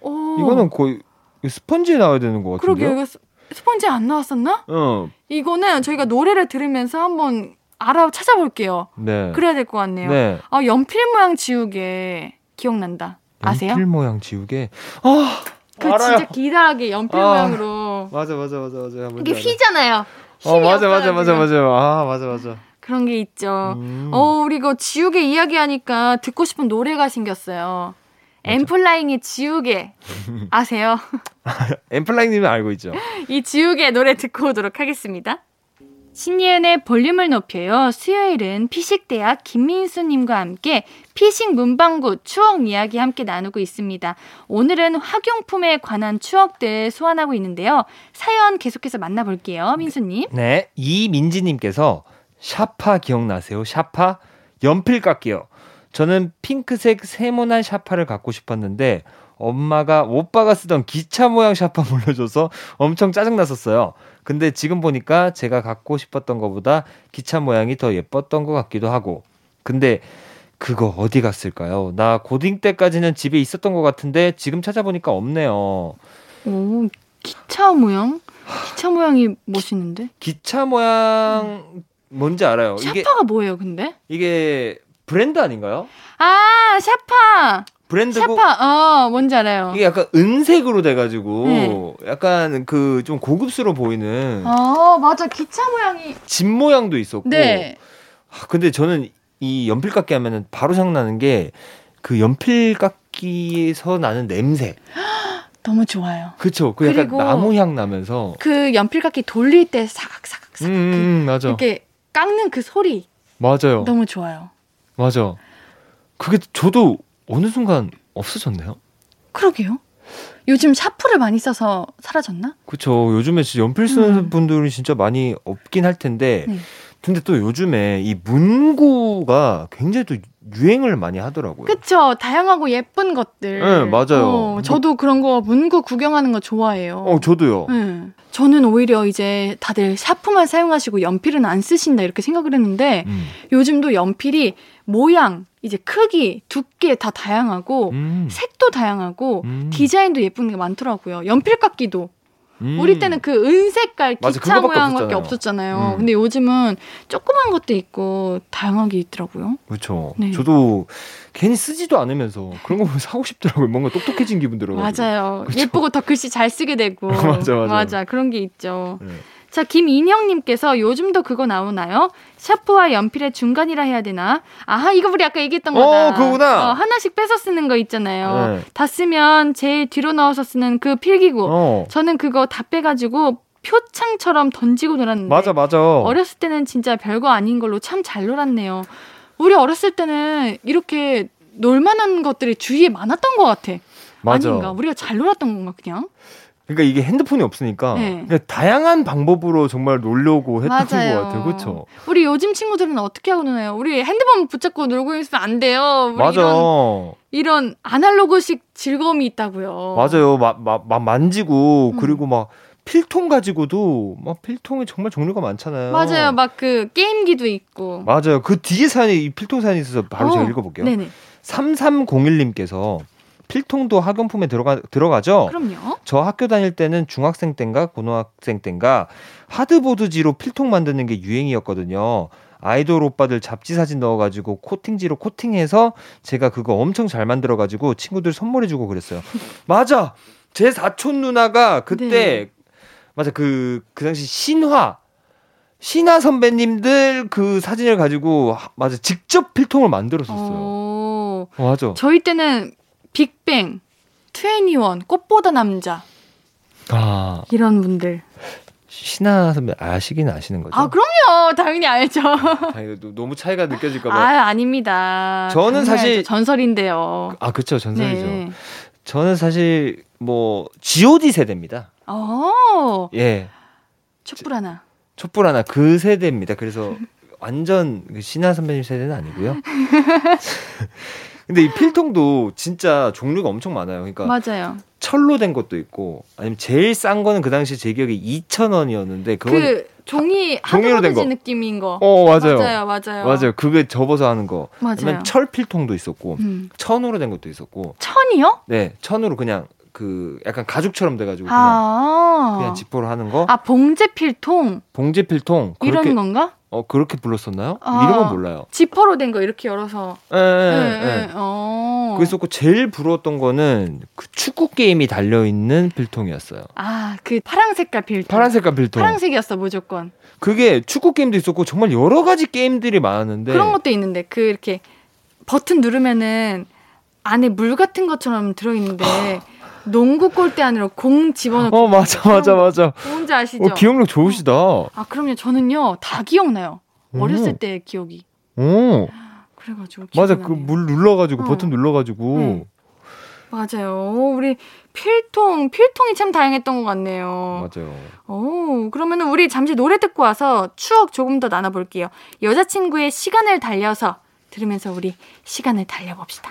S1: 어.
S4: 이거는 거의 스펀지에 나와야 되는 것 같은데요?
S1: 그러게요. 스펀지 안 나왔었나?
S4: 어,
S1: 이거는 저희가 노래를 들으면서 한번 알아 찾아볼게요.
S4: 네.
S1: 그래야 될 것 같네요.
S4: 네.
S1: 아 연필 모양 지우개 기억난다. 아세요?
S4: 연필 모양 지우개. 아,
S1: 그
S4: 알아요.
S1: 진짜 기다랗게 연필
S4: 아.
S1: 모양으로
S4: 맞아, 맞아, 맞아, 맞아.
S1: 이게. 휘잖아요.
S4: 어, 맞아, 맞아, 맞아. 맞아. 아, 맞아, 맞아.
S1: 그런 게 있죠.
S4: 음.
S1: 어, 우리 이거 지우개 이야기하니까 듣고 싶은 노래가 생겼어요. 엠플라잉의 지우개 아세요?
S4: 엠플라잉님은 알고 있죠.
S1: 이 지우개 노래 듣고 오도록 하겠습니다. 신예은의 볼륨을 높여요. 수요일은 피식대학 김민수님과 함께 피식 문방구 추억 이야기 함께 나누고 있습니다. 오늘은 학용품에 관한 추억들 소환하고 있는데요. 사연 계속해서 만나볼게요. 민수님.
S4: 네, 이민지님께서 샤파 기억나세요? 샤파 연필 깎기요. 저는 핑크색 세모난 샤파를 갖고 싶었는데 엄마가 오빠가 쓰던 기차 모양 샤파 물려줘서 엄청 짜증났었어요. 근데 지금 보니까 제가 갖고 싶었던 것보다 기차 모양이 더 예뻤던 것 같기도 하고. 근데 그거 어디 갔을까요? 나 고딩 때까지는 집에 있었던 것 같은데 지금 찾아보니까 없네요.
S1: 오, 기차 모양? 기차 모양이 멋있는데?
S4: 기차 모양 뭔지 알아요? 이게
S1: 샤파가 뭐예요, 근데?
S4: 이게 브랜드 아닌가요?
S1: 아, 샤파!
S4: 브랜드고
S1: 샤파, 어, 뭔지 알아요.
S4: 이게 약간 은색으로 돼가지고
S1: 네.
S4: 약간 그 좀 고급스러워 보이는
S1: 아, 맞아. 기차 모양이.
S4: 집 모양도 있었고.
S1: 네.
S4: 아, 근데 저는 이 연필 깎기 하면은 바로 생각나는 게 그 연필 깎기에서 나는 냄새.
S1: 너무 좋아요.
S4: 그쵸? 그 약간 나무 향 나면서.
S1: 그 연필깎이 돌릴 때 사각사각
S4: 음,
S1: 사각
S4: 음, 음, 맞아.
S1: 이렇게 깎는 그 소리
S4: 맞아요.
S1: 너무 좋아요.
S4: 맞아. 그게 저도 어느 순간 없어졌네요.
S1: 그러게요. 요즘 샤프를 많이 써서 사라졌나?
S4: 그쵸. 요즘에 진짜 연필 쓰는 음. 분들이 진짜 많이 없긴 할 텐데. 네. 근데 또 요즘에 이 문구가 굉장히 또 유행을 많이 하더라고요.
S1: 그쵸. 다양하고 예쁜 것들.
S4: 네, 맞아요. 어,
S1: 저도 그런 거 문구 구경하는 거 좋아해요.
S4: 어, 저도요.
S1: 네. 저는 오히려 이제 다들 샤프만 사용하시고 연필은 안 쓰신다 이렇게 생각을 했는데 음. 요즘도 연필이 모양, 이제 크기, 두께 다 다양하고 음. 색도 다양하고 음. 디자인도 예쁜 게 많더라고요. 연필깎이도 음. 우리 때는 그 은색깔 기차 모양밖에 없었잖아요. 음. 근데 요즘은 조그만 것도 있고 다양하게 있더라고요.
S4: 그렇죠. 네. 저도 괜히 쓰지도 않으면서 그런 거 보면 사고 싶더라고요. 뭔가 똑똑해진 기분 들어요.
S1: 맞아요. 그쵸? 예쁘고 더 글씨 잘 쓰게 되고.
S4: 맞아, 맞아.
S1: 맞아. 그런 게 있죠. 네. 자, 김인형님께서 요즘도 그거 나오나요? 샤프와 연필의 중간이라 해야 되나? 아하, 이거 우리 아까 얘기했던 거다.
S4: 어, 그거구나.
S1: 어, 하나씩 빼서 쓰는 거 있잖아요. 네. 다 쓰면 제일 뒤로 넣어서 쓰는 그 필기구. 어. 저는 그거 다 빼가지고 표창처럼 던지고 놀았는데.
S4: 맞아, 맞아.
S1: 어렸을 때는 진짜 별거 아닌 걸로 참 잘 놀았네요. 우리 어렸을 때는 이렇게 놀만한 것들이 주위에 많았던 것 같아. 맞아. 아닌가? 우리가 잘 놀았던 건가, 그냥?
S4: 그러니까 이게 핸드폰이 없으니까 네. 그러니까 다양한 방법으로 정말 놀려고 했던 맞아요. 것 같아요. 그렇죠?
S1: 우리 요즘 친구들은 어떻게 하고 노나요? 우리 핸드폰 붙잡고 놀고 있으면 안 돼요.
S4: 맞아.
S1: 이런, 이런 아날로그식 즐거움이 있다고요.
S4: 맞아요. 막, 막, 막 만지고 음. 그리고 막 필통 가지고도 막 필통이 정말 종류가 많잖아요.
S1: 맞아요. 막 그 게임기도 있고.
S4: 맞아요. 그 뒤에 사연이 이 필통 사연이 있어서 바로 어. 제가 읽어볼게요. 네네. 3301님께서 필통도 학용품에 들어가 들어가죠.
S1: 그럼요.
S4: 저 학교 다닐 때는 중학생 땐가 고등학생 땐가 하드보드지로 필통 만드는 게 유행이었거든요. 아이돌 오빠들 잡지 사진 넣어가지고 코팅지로 코팅해서 제가 그거 엄청 잘 만들어가지고 친구들 선물해주고 그랬어요. 맞아. 제 사촌 누나가 그때 네. 맞아 그그 그 당시 신화 신화 선배님들 그 사진을 가지고 맞아 직접 필통을 만들었었어요. 어, 맞아.
S1: 저희 때는 빅뱅, 트웬니원, 꽃보다 남자. 아. 이런 분들.
S4: 신하 선배 아시긴 아시는 거죠?
S1: 아, 그럼요. 당연히 알죠.
S4: 당연히 너무 차이가 느껴질까 봐.
S1: 아, 아닙니다.
S4: 저는 사실.
S1: 알죠. 전설인데요.
S4: 아, 그쵸. 전설이죠. 네. 저는 사실, 뭐, GOD 세대입니다.
S1: 어.
S4: 예.
S1: 촛불 하나.
S4: 촛불 하나. 그 세대입니다. 그래서 완전 그 신하 선배님 세대는 아니고요. 근데 이 필통도 진짜 종류가 엄청 많아요. 그러니까
S1: 맞아요.
S4: 철로 된 것도 있고 아니면 제일 싼 거는 그 당시 제 기억에 2,000원이었는데
S1: 그 종이 종이로 된 거. 느낌인 거.
S4: 어, 맞아요.
S1: 맞아요. 맞아요.
S4: 맞아요. 그게 접어서 하는 거.
S1: 맞아요.
S4: 철 필통도 있었고 음. 천으로 된 것도 있었고.
S1: 천이요?
S4: 네, 천으로 그냥 그 약간 가죽처럼 돼가지고 그냥 아~ 그냥 지퍼로 하는 거.
S1: 아 봉제 필통.
S4: 봉제 필통.
S1: 이런 건가?
S4: 어 그렇게 불렀었나요? 아, 이름은 몰라요.
S1: 지퍼로 된 거 이렇게 열어서.
S4: 예, 예, 예. 어. 그랬었고 제일 부러웠던 거는 그 축구 게임이 달려 있는 필통이었어요.
S1: 아, 그 파란 색깔 필통.
S4: 파란 색깔 필통.
S1: 파란색이었어 무조건.
S4: 그게 축구 게임도 있었고 정말 여러 가지 게임들이 많았는데
S1: 그런 것도 있는데 그 이렇게 버튼 누르면은 안에 물 같은 것처럼 들어 있는데 농구 골대 안으로 공 집어넣고.
S4: 어, 맞아, 맞아, 맞아.
S1: 뭔지 아시죠?
S4: 어, 기억력 좋으시다.
S1: 아, 그럼요. 저는요, 다 기억나요. 어렸을 때 기억이.
S4: 오.
S1: 그래가지고.
S4: 맞아, 그 물 눌러가지고, 어. 버튼 눌러가지고. 네.
S1: 맞아요. 우리 필통, 필통이 참 다양했던 것 같네요.
S4: 맞아요.
S1: 오, 그러면은 우리 잠시 노래 듣고 와서 추억 조금 더 나눠볼게요. 여자친구의 시간을 달려서 들으면서 우리 시간을 달려봅시다.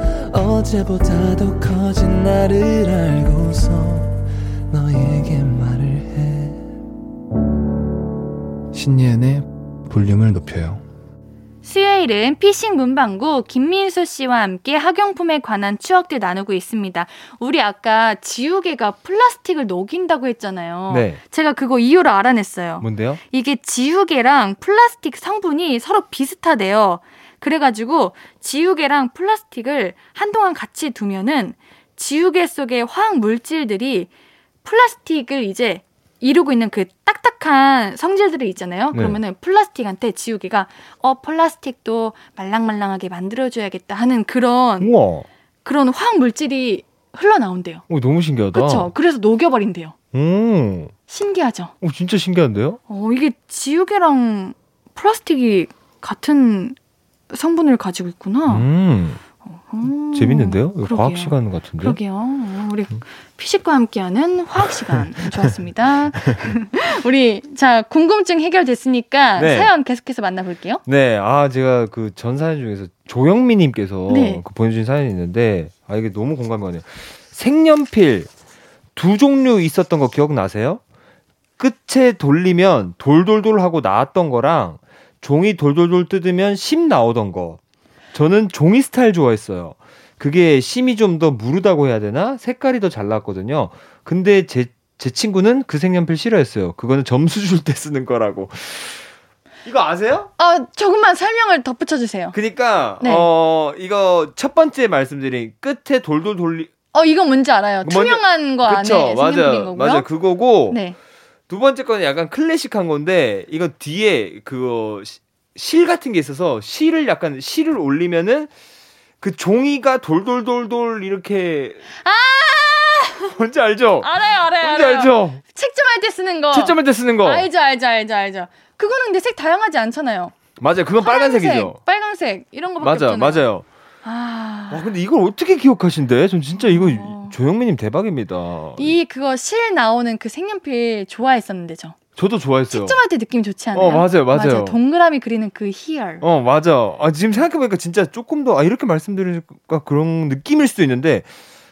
S1: 어제보다 더 커진 나를 알고서 너에게 말을 해
S5: 신예은의 볼륨을 높여요
S1: 수요일은 피싱 문방구 김민수 씨와 함께 학용품에 관한 추억들 나누고 있습니다. 우리 아까 지우개가 플라스틱을 녹인다고 했잖아요.
S4: 네.
S1: 제가 그거 이유를 알아냈어요.
S4: 뭔데요?
S1: 이게 지우개랑 플라스틱 성분이 서로 비슷하대요. 그래가지고 지우개랑 플라스틱을 한동안 같이 두면은 지우개 속의 화학 물질들이 플라스틱을 이제 이루고 있는 그 딱딱한 성질들이 있잖아요.
S4: 네.
S1: 그러면은 플라스틱한테 지우개가 어 플라스틱도 말랑말랑하게 만들어줘야겠다 하는 그런
S4: 우와.
S1: 그런 화학 물질이 흘러나온대요.
S4: 오, 너무 신기하다.
S1: 그렇죠. 그래서 녹여버린대요.
S4: 오,
S1: 신기하죠.
S4: 오, 진짜 신기한데요?
S1: 어 이게 지우개랑 플라스틱이 같은 성분을 가지고 있구나.
S4: 음,
S1: 음,
S4: 재밌는데요? 이거
S1: 그러게요.
S4: 과학 시간 같은데?
S1: 그러게요. 어, 우리 피식과 함께하는 화학 시간 좋았습니다. 우리 자 궁금증 해결됐으니까
S4: 네.
S1: 사연 계속해서 만나볼게요.
S4: 네, 아 제가 그 전 사연 중에서 조영미님께서
S1: 네.
S4: 그 보내주신 사연이 있는데 아 이게 너무 공감이 가네요. 색연필 두 종류 있었던 거 기억나세요? 끝에 돌리면 돌돌돌 하고 나왔던 거랑 종이 돌돌돌 뜯으면 심 나오던 거. 저는 종이 스타일 좋아했어요. 그게 심이 좀 더 무르다고 해야 되나? 색깔이 더잘 나왔거든요. 근데 제, 제 친구는 그 색연필 싫어했어요. 그거는 점수 줄 때 쓰는 거라고. 이거 아세요?
S1: 어 조금만 설명을 덧붙여 주세요.
S4: 그니까
S1: 네.
S4: 어 이거 첫 번째 말씀드린 끝에 돌돌 돌리
S1: 어 이건 뭔지 알아요.
S4: 먼저-
S1: 투명한 거 안에
S4: 그쵸
S1: 색연필인
S4: 맞아요
S1: 거고요.
S4: 맞아 그거고
S1: 네.
S4: 두 번째 거는 약간 클래식한 건데 이거 뒤에 그거 시- 실 같은 게 있어서 실을 약간 실을 올리면은 그 종이가 돌돌돌돌 이렇게
S1: 아
S4: 뭔지 알죠?
S1: 알아요 알아요
S4: 뭔지
S1: 알아요.
S4: 알죠?
S1: 채점할 때 쓰는 거.
S4: 채점할 때 쓰는 거
S1: 알죠 알죠 알죠 알죠. 그거는 근데 색 다양하지 않잖아요.
S4: 맞아요 그건 빨간색이죠
S1: 파란색, 빨간색 이런 거밖에
S4: 맞아
S1: 없잖아요.
S4: 맞아요
S1: 아.
S4: 와 근데 이걸 어떻게 기억하신대? 전 진짜 이거
S1: 어.
S4: 조영민님 대박입니다
S1: 이 그거 실 나오는 그 색연필 좋아했었는데 저
S4: 저도 좋아했어요
S1: 채점할 때 느낌 좋지 않아요?
S4: 어, 맞아요, 맞아요.
S1: 동그라미 그리는 그 희열.
S4: 어 맞아. 아 지금 생각해보니까 진짜 조금 더 아, 이렇게 말씀드리니까 그런 느낌일 수도 있는데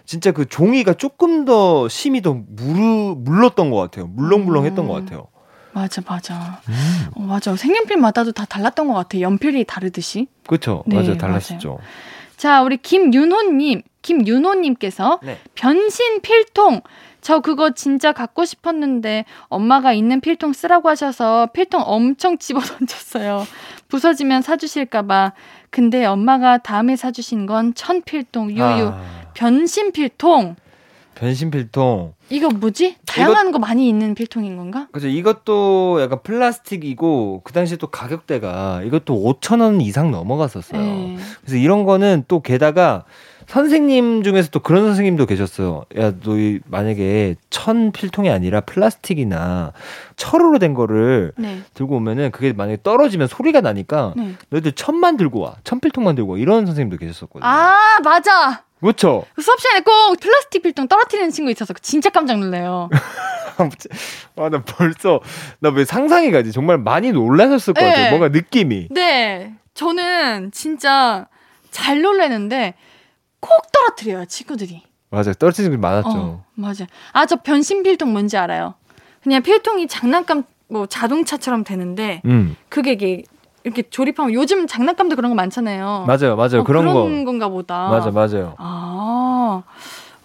S4: 진짜 그 종이가 조금 더 심이 더 무르 물렀던 것 같아요. 물렁물렁했던
S1: 음.
S4: 것 같아요.
S1: 맞아 맞아. 어, 맞아. 색연필마다도 다 달랐던 것 같아. 연필이 다르듯이.
S4: 그렇죠.
S1: 네,
S4: 맞아요. 달랐었죠.
S1: 자 우리 김윤호님, 김윤호님께서
S4: 네.
S1: 변신 필통. 저 그거 진짜 갖고 싶었는데 엄마가 있는 필통 쓰라고 하셔서 필통 엄청 집어 던졌어요. 부서지면 사주실까봐. 근데 엄마가 다음에 사주신 건 천필통 유유.
S4: 아,
S1: 변신 필통.
S4: 변신 필통.
S1: 이거 뭐지? 다양한 거 많이 있는 필통인 건가?
S4: 그죠. 이것도 약간 플라스틱이고 그 당시에 또 가격대가 이것도 5천 원 이상 넘어갔었어요.
S1: 네.
S4: 그래서 이런 거는 또 게다가 선생님 중에서 또 그런 선생님도 계셨어요. 야, 너 이 만약에 천 필통이 아니라 플라스틱이나 철으로 된 거를
S1: 네.
S4: 들고 오면은 그게 만약에 떨어지면 소리가 나니까
S1: 네.
S4: 너희들 천만 들고 와. 천 필통만 들고 와. 이런 선생님도 계셨었거든요.
S1: 아, 맞아.
S4: 그렇죠.
S1: 수업 시간에 꼭 플라스틱 필통 떨어뜨리는 친구 있어서 진짜 깜짝 놀래요.
S4: 아, 나 벌써 나 왜 상상이 가지? 정말 많이 놀라셨을 것
S1: 네.
S4: 같아요. 뭔가 느낌이.
S1: 네. 저는 진짜 잘 놀래는데 꼭 떨어뜨려요, 친구들이.
S4: 맞아요. 떨어지는 게 많았죠.
S1: 어, 맞아. 아, 저 변신 필통 뭔지 알아요? 그냥 필통이 장난감, 뭐 자동차처럼 되는데
S4: 음.
S1: 그게 이게 이렇게 조립하면 요즘 장난감도 그런 거 많잖아요.
S4: 맞아요. 맞아요.
S1: 어,
S4: 그런 거.
S1: 건가 보다.
S4: 맞아, 맞아요.
S1: 아,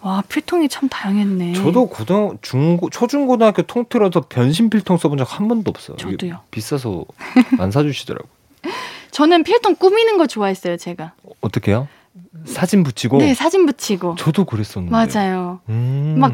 S1: 와, 필통이 참 다양했네.
S4: 저도 고등 중고 초중고등학교 통틀어서 변신 필통 써본 적 한 번도 없어요.
S1: 저도요.
S4: 비싸서 안 사주시더라고. 요
S1: 저는 필통 꾸미는 거 좋아했어요, 제가.
S4: 어떻게요? 사진 붙이고.
S1: 네, 사진 붙이고.
S4: 저도 그랬었는데.
S1: 맞아요.
S4: 음.
S1: 막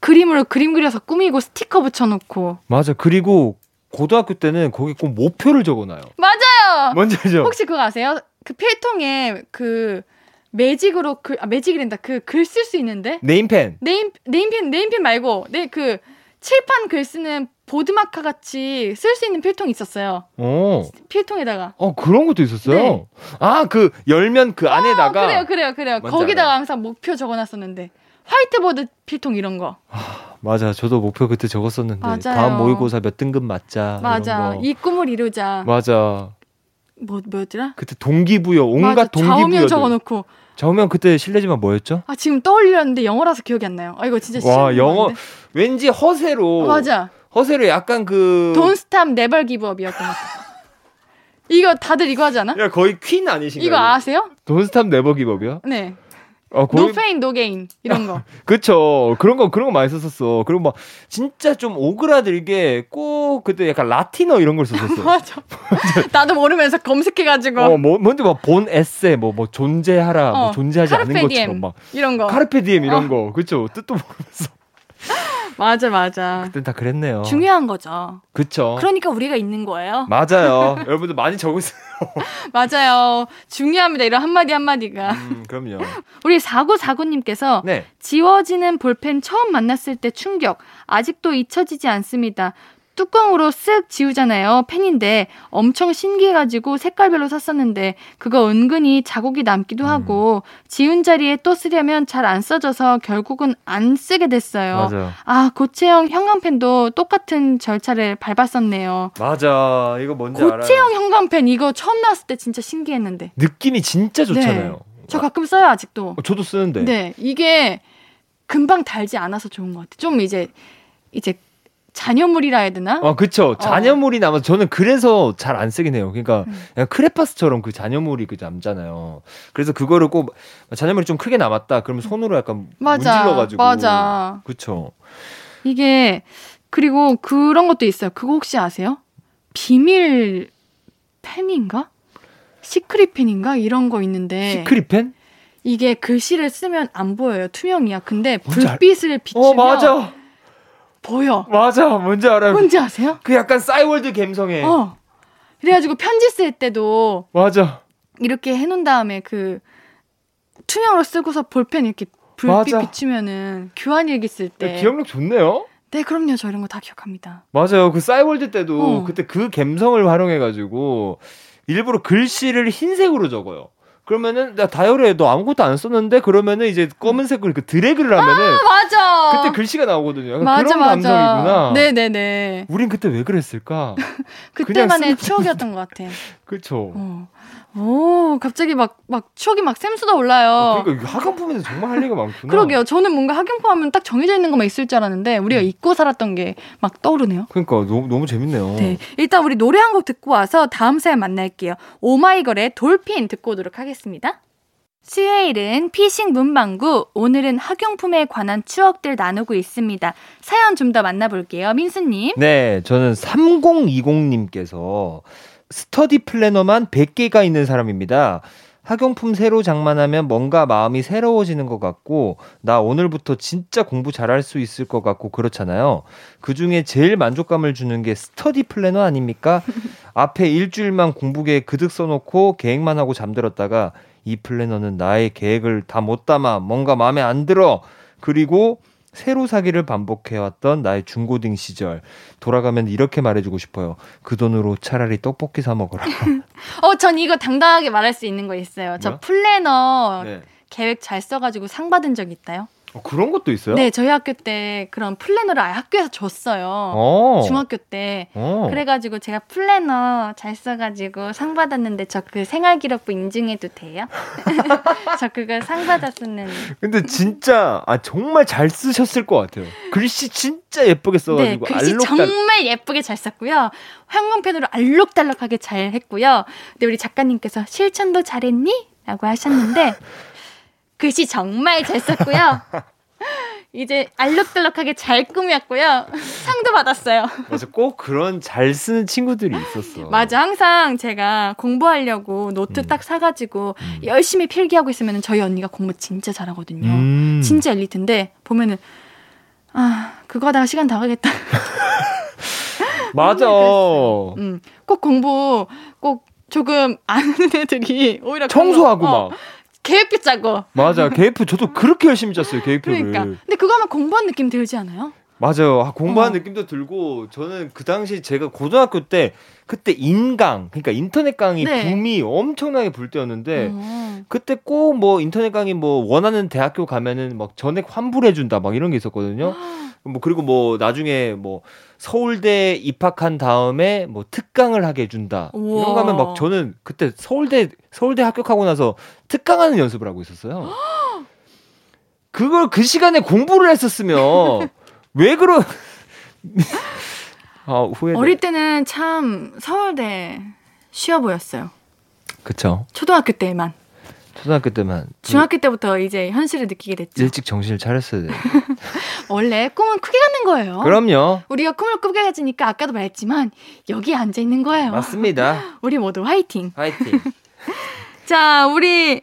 S1: 그림으로 그림 그려서 꾸미고 스티커 붙여놓고.
S4: 맞아. 그리고 고등학교 때는 거기 꼭 목표를 적어놔요.
S1: 맞아요.
S4: 뭔지 알죠?
S1: 혹시 그거 아세요? 그 필통에 그 매직으로 글, 아, 매직이란다. 그 글 쓸 수 있는데
S4: 네임펜.
S1: 네임 네임펜 네임펜 말고 네 그 칠판 글 쓰는 보드마카 같이 쓸 수 있는 필통이 있었어요.
S4: 어.
S1: 필통에다가.
S4: 어 그런 것도 있었어요.
S1: 네.
S4: 아 그 열면 그 안에다가
S1: 어, 그래요, 그래요, 그래요. 거기다가
S4: 알아요.
S1: 항상 목표 적어놨었는데 화이트보드 필통 이런 거.
S4: 맞아. 저도 목표 그때 적었었는데
S1: 맞아요.
S4: 다음 모의고사 몇 등급 맞자.
S1: 맞아.
S4: 이
S1: 꿈을 이루자.
S4: 맞아.
S1: 뭐 뭐였더라?
S4: 그때 동기부여 온갖
S1: 맞아. 좌우명
S4: 동기부여.
S1: 적어놓고.
S4: 좌우명 그때 실례지만 뭐였죠?
S1: 아 지금 떠올렸는데 영어라서 기억이 안 나요. 아 이거 진짜
S4: 와 영어
S1: 건데.
S4: 왠지 허세로
S1: 어, 맞아.
S4: 허세로 약간 그
S1: Don't stop, never give up이었던 것 같아. 이거 다들 이거 하지 않아?
S4: 야 거의 퀸 아니신가요?
S1: 이거 아세요?
S4: 돈스탑 네버 기법이요?
S1: 네.
S4: 어
S1: pain, no gain 이런 거.
S4: 그쵸 그런 거 그런 거 많이 썼었어. 그리고 막 진짜 좀 오그라들게 꼭 그때 약간 라틴어 이런 걸 썼었어.
S1: 맞아. 나도 모르면서 검색해가지고
S4: 어, 뭐, 먼저 막본 에세, 뭐, 뭐, 존재하라, 뭐,
S1: 어,
S4: 존재하지 않은 것처럼 막,
S1: 이런 거.
S4: 카르페 디엠 이런
S1: 어.
S4: 거, 그쵸? 뜻도 모르면서.
S1: 맞아, 맞아.
S4: 그땐 다 그랬네요.
S1: 중요한 거죠.
S4: 그쵸.
S1: 그러니까 우리가 있는 거예요.
S4: 맞아요. 여러분들 많이 적으세요.
S1: 맞아요. 중요합니다. 이런 한마디 한마디가.
S4: 음, 그럼요.
S1: 우리 4949님께서
S4: 네.
S1: 지워지는 볼펜 처음 만났을 때 충격. 아직도 잊혀지지 않습니다. 뚜껑으로 쓱 지우잖아요. 펜인데 엄청 신기해가지고 색깔별로 샀었는데 그거 은근히 자국이 남기도
S4: 음.
S1: 하고 지운 자리에 또 쓰려면 잘 안 써져서 결국은 안 쓰게 됐어요.
S4: 맞아요.
S1: 아 고체형 형광펜도 똑같은 절차를 밟았었네요.
S4: 맞아. 이거 뭔지 알아요.
S1: 고체형 형광펜 이거 처음 나왔을 때 진짜 신기했는데
S4: 느낌이 진짜 좋잖아요.
S1: 저 가끔 써요 아직도.
S4: 어, 저도 쓰는데.
S1: 네, 이게 금방 달지 않아서 좋은 것 같아요. 좀 이제 이제 잔여물이라 해야 되나?
S4: 어, 그쵸. 잔여물이 남아서 저는 그래서 잘 안 쓰긴 해요. 그러니까
S1: 음.
S4: 그냥 크레파스처럼 그 잔여물이 그 남잖아요. 그래서 그거를 꼭 잔여물이 좀 크게 남았다. 그러면 손으로 약간
S1: 맞아,
S4: 문질러가지고.
S1: 맞아.
S4: 그쵸.
S1: 이게 그리고 그런 것도 있어요. 그거 혹시 아세요? 비밀 펜인가? secret pen인가? 이런 거 있는데
S4: secret pen?
S1: 이게 글씨를 쓰면 안 보여요. 투명이야. 근데 불빛을 비추면
S4: 어, 맞아.
S1: 보여.
S4: 맞아. 뭔지 알아요.
S1: 뭔지 아세요?
S4: 그 약간 싸이월드 감성에.
S1: 어. 그래가지고 편지 쓸 때도
S4: 맞아.
S1: 이렇게 해놓은 다음에 그 투명으로 쓰고서 볼펜 이렇게 불빛
S4: 맞아.
S1: 비추면은 교환 일기 쓸 때.
S4: 네, 기억력 좋네요.
S1: 네, 그럼요. 저 이런 거 다 기억합니다.
S4: 맞아요. 그 싸이월드 때도
S1: 어.
S4: 그때 그 감성을 활용해가지고 일부러 글씨를 흰색으로 적어요. 그러면은 나 다이어리에 너 아무것도 안 썼는데 그러면은 이제 검은색으로 그 드래그를 하면은
S1: 맞아.
S4: 그때 글씨가 나오거든요.
S1: 맞아,
S4: 그런
S1: 맞아.
S4: 감성이구나.
S1: 네네네.
S4: 우린 그때 왜 그랬을까?
S1: 그때만의 추억이었던 것 같아.
S4: 그쵸.
S1: 어. 오, 갑자기 막, 막 추억이 막 샘솟아 올라요.
S4: 그러니까 이거 학원품에서 정말 할 얘기가 많구나.
S1: 그러게요. 저는 뭔가 학용품 하면 딱 정해져 있는 것만 있을 줄 알았는데 우리가 잊고 살았던 게 막 떠오르네요.
S4: 그러니까 너무 너무 재밌네요.
S1: 네. 일단 우리 노래 한 곡 듣고 와서 다음 사연 만날게요. 오마이걸의 돌핀 듣고 오도록 하겠습니다. 수요일은 피싱 문방구. 오늘은 학용품에 관한 추억들 나누고 있습니다. 사연 좀 더 만나볼게요. 민수님.
S4: 네, 저는 3020님께서 스터디 플래너만 100개가 있는 사람입니다. 학용품 새로 장만하면 뭔가 마음이 새로워지는 것 같고, 나 오늘부터 진짜 공부 잘할 수 있을 것 같고, 그렇잖아요. 그 중에 제일 만족감을 주는 게 스터디 플래너 아닙니까? 앞에 일주일만 공부 계획 그득 써놓고 계획만 하고 잠들었다가, 이 플래너는 나의 계획을 다 못 담아 뭔가 마음에 안 들어. 그리고 새로 사기를 반복해왔던 나의 중고등 시절. 돌아가면 이렇게 말해주고 싶어요. 그 돈으로 차라리 떡볶이 사 먹어라.
S1: 어, 전 이거 당당하게 말할 수 있는 거 있어요. 저
S4: 뭐요?
S1: 플래너
S4: 네.
S1: 계획 잘 써가지고 상 받은 적 있다요?
S4: 어, 그런 것도 있어요?
S1: 네, 저희 학교 때 그런 플래너를 아예 학교에서 줬어요.
S4: 어.
S1: 중학교 때.
S4: 어.
S1: 그래가지고 제가 플래너 잘 써가지고 상 받았는데 저 그 생활기록부 인증해도 돼요? 저 그거 상 받았었는데.
S4: 근데 진짜 아 정말 잘 쓰셨을 것 같아요. 글씨 진짜 예쁘게
S1: 네,
S4: 써가지고
S1: 글씨
S4: 알록달.
S1: 정말 예쁘게 잘 썼고요. 형광펜으로 알록달록하게 잘 했고요. 근데 우리 작가님께서 실천도 잘했니? 라고 하셨는데 글씨 정말 잘 썼고요. 이제 알록달록하게 잘 꾸몄고요. 상도 받았어요.
S4: 맞아, 꼭 그런 잘 쓰는 친구들이 있었어.
S1: 맞아. 항상 제가 공부하려고 노트
S4: 음.
S1: 딱 사가지고
S4: 음.
S1: 열심히 필기하고 있으면 저희 언니가 공부 진짜 잘하거든요.
S4: 음.
S1: 진짜 엘리트인데 보면은 아 그거 하다가 시간 다 가겠다.
S4: 맞아.
S1: 음, 꼭 공부 꼭 조금 아는 애들이 오히려
S4: 청소하고
S1: 거, 어,
S4: 막.
S1: 계획표 짜고.
S4: 맞아. 계획표 저도 그렇게 열심히 짰어요. 계획표를.
S1: 그러니까. 근데 그거 하면 공부한 느낌 들지 않아요?
S4: 맞아요. 아, 공부한
S1: 어.
S4: 느낌도 들고 저는 그 당시 제가 고등학교 때 그때 인강 그러니까 인터넷 강의
S1: 네.
S4: 붐이 엄청나게 불 때였는데
S1: 어.
S4: 그때 꼭 뭐 인터넷 강의 뭐 원하는 대학교 가면은 막 전액 환불해 준다 막 이런 게 있었거든요. 뭐 그리고 뭐 나중에 뭐 서울대 입학한 다음에 뭐 특강을 하게 해준다
S1: 우와.
S4: 이런 거 하면 막 저는 그때 서울대 서울대 합격하고 나서 특강하는 연습을 하고 있었어요. 그걸 그 시간에 공부를 했었으면 왜 그러? 아 후회.
S1: 어릴 때는 참 서울대 쉬워 보였어요.
S4: 그쵸.
S1: 초등학교 때만.
S4: 초등학교 때만
S1: 중학교 때부터 이제 현실을 느끼게 됐죠.
S4: 일찍 정신을 차렸어야 돼.
S1: 원래 꿈은 크게 갖는 거예요.
S4: 그럼요.
S1: 우리가 꿈을 꾸게 가지니까 아까도 말했지만 여기 앉아 있는 거예요.
S4: 맞습니다.
S1: 우리 모두 화이팅.
S4: 화이팅.
S1: 자, 우리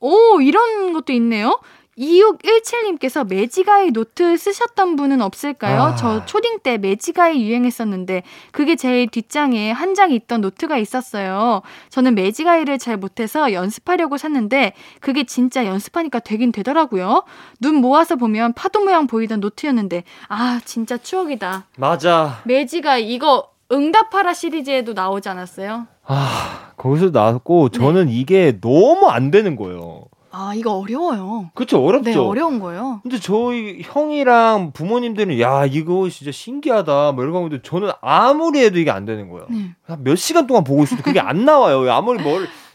S1: 오 이런 것도 있네요. 2617님께서 매직아이 노트 쓰셨던 분은 없을까요?
S4: 아.
S1: 저 초딩 때 매직아이 유행했었는데 그게 제일 뒷장에 한 장 있던 노트가 있었어요. 저는 매직아이를 잘 못해서 연습하려고 샀는데 그게 진짜 연습하니까 되긴 되더라고요. 눈 모아서 보면 파도 모양 보이던 노트였는데 아 진짜 추억이다.
S4: 맞아.
S1: 매직아이 이거 응답하라 시리즈에도 나오지 않았어요?
S4: 아 거기서 나왔고 저는 이게 너무 안 되는 거예요.
S1: 아 이거 어려워요.
S4: 그쵸 어렵죠.
S1: 네 어려운 거예요.
S4: 근데 저희 형이랑 부모님들은 야 이거 진짜 신기하다 뭐 이런 거 하는데 저는 아무리 해도 이게 안 되는 거예요.
S1: 네.
S4: 한몇 시간 동안 보고 있어도 그게 안 나와요. 아무리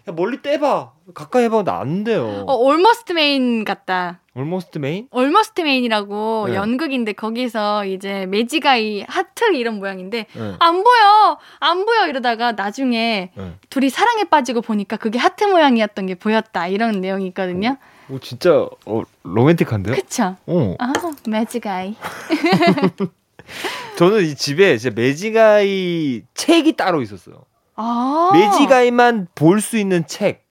S4: 야, 멀리 떼봐 가까이 해봐도 안 돼요.
S1: 어 Almost Maine 같다.
S4: Almost
S1: Maine? Almost Maine이라고
S4: 네.
S1: 연극인데 거기서 이제 매지가 이 하트 이런 모양인데
S4: 네.
S1: 안 보여 안 보여 이러다가 나중에
S4: 네.
S1: 둘이 사랑에 빠지고 보니까 그게 하트 모양이었던 게 보였다 이런 내용이 있거든요.
S4: 오 진짜 어, 로맨틱한데요?
S1: 그쵸?
S4: 어.
S1: 아 매지가이.
S4: 저는 이 집에 진짜 매지가이 책이 따로 있었어요.
S1: 아
S4: 매지가이만 볼 수 있는 책.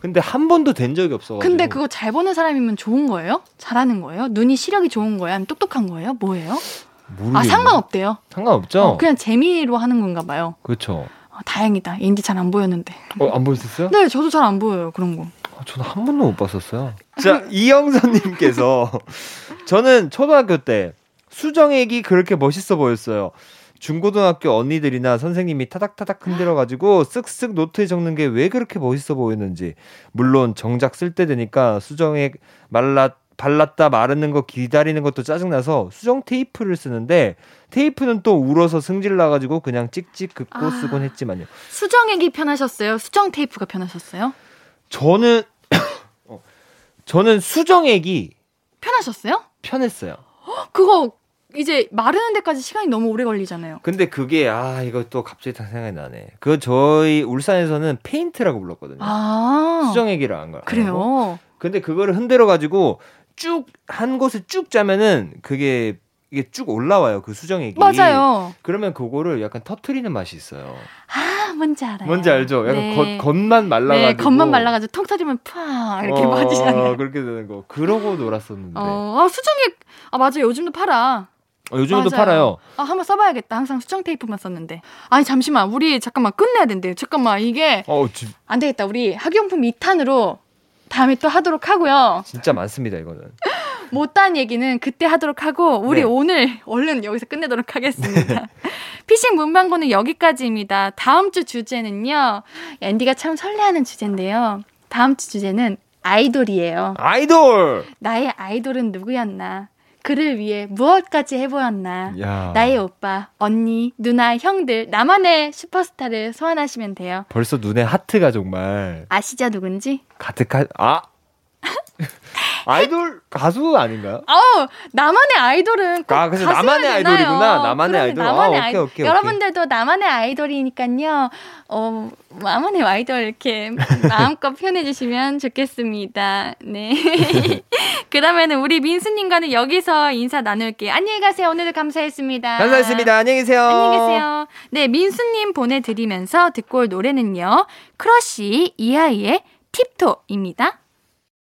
S4: 근데 한 번도 된 적이 없어가지고.
S1: 근데 그거 잘 보는 사람이면 좋은 거예요? 잘하는 거예요? 눈이 시력이 좋은 거예요? 아니면 똑똑한 거예요? 뭐예요?
S4: 모르겠네요.
S1: 아 상관없대요.
S4: 상관없죠.
S1: 어, 그냥 재미로 하는 건가 봐요.
S4: 그렇죠.
S1: 어, 다행이다. 인디 잘안 보였는데.
S4: 어, 안 보셨어요?
S1: 네, 저도 잘 안 보여요 그런 거.
S4: 어, 저는 한 번도 못 봤었어요. 자, 이영선님께서 저는 초등학교 때 수정액이 그렇게 멋있어 보였어요. 중고등학교 언니들이나 선생님이 타닥타닥 흔들어가지고 쓱쓱 노트에 적는 게 왜 그렇게 멋있어 보였는지. 물론 정작 쓸 때 되니까 수정액 말랐 발랐다 마르는 거 기다리는 것도 짜증나서 수정 테이프를 쓰는데 테이프는 또 울어서 승질 나가지고 그냥 찍찍 긋고
S1: 아.
S4: 쓰곤 했지만요.
S1: 수정액이 편하셨어요? 수정 테이프가 편하셨어요?
S4: 저는 어, 저는 수정액이
S1: 편하셨어요?
S4: 편했어요.
S1: 그거 이제 마르는 데까지 시간이 너무 오래 걸리잖아요.
S4: 근데 그게 아 이거 또 갑자기 다 생각이 나네. 그 저희 울산에서는 페인트라고 불렀거든요.
S1: 아
S4: 수정액이라 한 거야.
S1: 그래요.
S4: 근데 그거를 흔들어 가지고 쭉 한 곳을 쭉 짜면은 그게 이게 쭉 올라와요. 그 수정액이.
S1: 맞아요.
S4: 그러면 그거를 약간 터트리는 맛이 있어요.
S1: 아 뭔지 알아요.
S4: 뭔지 알죠? 약간
S1: 네.
S4: 겉, 겉만 말라가지고.
S1: 네, 겉만 말라가지고 통 터지면 푸아 이렇게
S4: 어,
S1: 빠지잖아요.
S4: 그렇게 되는 거. 그러고 놀았었는데.
S1: 어, 아, 수정액 아 맞아 요즘도 팔아.
S4: 어, 요즘도
S1: 맞아요.
S4: 팔아요.
S1: 아 한번 써봐야겠다. 항상 수정 테이프만 썼는데. 아니 잠시만 우리 잠깐만 끝내야 된대요. 잠깐만 이게
S4: 어, 지-
S1: 안 되겠다. 우리 학용품 2탄으로 다음에 또 하도록 하고요.
S4: 진짜 많습니다, 이거는.
S1: 못한 얘기는 그때 하도록 하고 우리
S4: 네.
S1: 오늘 얼른 여기서 끝내도록 하겠습니다. 피싱 문방구는 여기까지입니다. 다음 주 주제는요. 앤디가 참 설레하는 주제인데요. 다음 주 주제는 아이돌이에요.
S4: 아이돌!
S1: 나의 아이돌은 누구였나? 그를 위해 무엇까지 해보았나?
S4: 야.
S1: 나의 오빠, 언니, 누나, 형들, 나만의 슈퍼스타를 소환하시면 돼요.
S4: 벌써 눈에 하트가 정말
S1: 아시죠 누군지?
S4: 가득한 아 아이돌 가수 아닌가요?
S1: 어, 나만의 아이돌은 꼭
S4: 아, 그래서 나만의
S1: 되나요?
S4: 아이돌이구나. 나만의 아이돌.
S1: 나만의
S4: 아, 오케이. 오케이.
S1: 여러분들도 나만의 아이돌이니까요. 어, 나만의 아이돌 이렇게 마음껏 표현해 주시면 좋겠습니다. 네. 그러면은 우리 민수님과는 여기서 인사 나눌게요. 안녕히 가세요. 오늘도 감사했습니다.
S4: 감사했습니다. 안녕히 계세요.
S1: 안녕히 계세요. 네, 민수님 보내드리면서 듣고 올 노래는요. 크러쉬 이하이의 tiptoe입니다.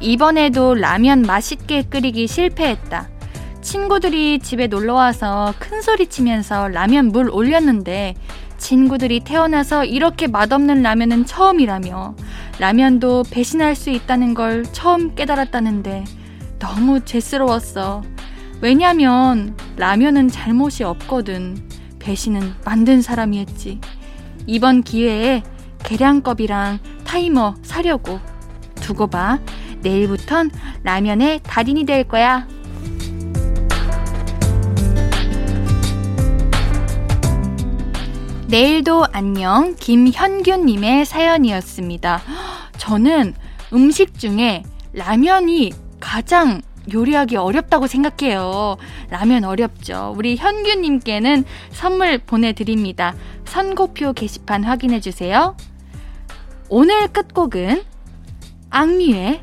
S1: 이번에도 라면 맛있게 끓이기 실패했다. 친구들이 집에 놀러와서 큰 소리 치면서 라면 물 올렸는데 친구들이 태어나서 이렇게 맛없는 라면은 처음이라며 라면도 배신할 수 있다는 걸 처음 깨달았다는데 너무 죄스러웠어. 왜냐면 라면은 잘못이 없거든. 배신은 만든 사람이 했지. 이번 기회에 계량컵이랑 타이머 사려고. 두고 봐. 내일부턴 라면의 달인이 될 거야. 내일도 안녕 김현균님의 사연이었습니다. 저는 음식 중에 라면이 가장 요리하기 어렵다고 생각해요. 라면 어렵죠. 우리 현규님께는 선물 보내드립니다. 선고표 게시판 확인해주세요. 오늘 끝곡은 악뮤의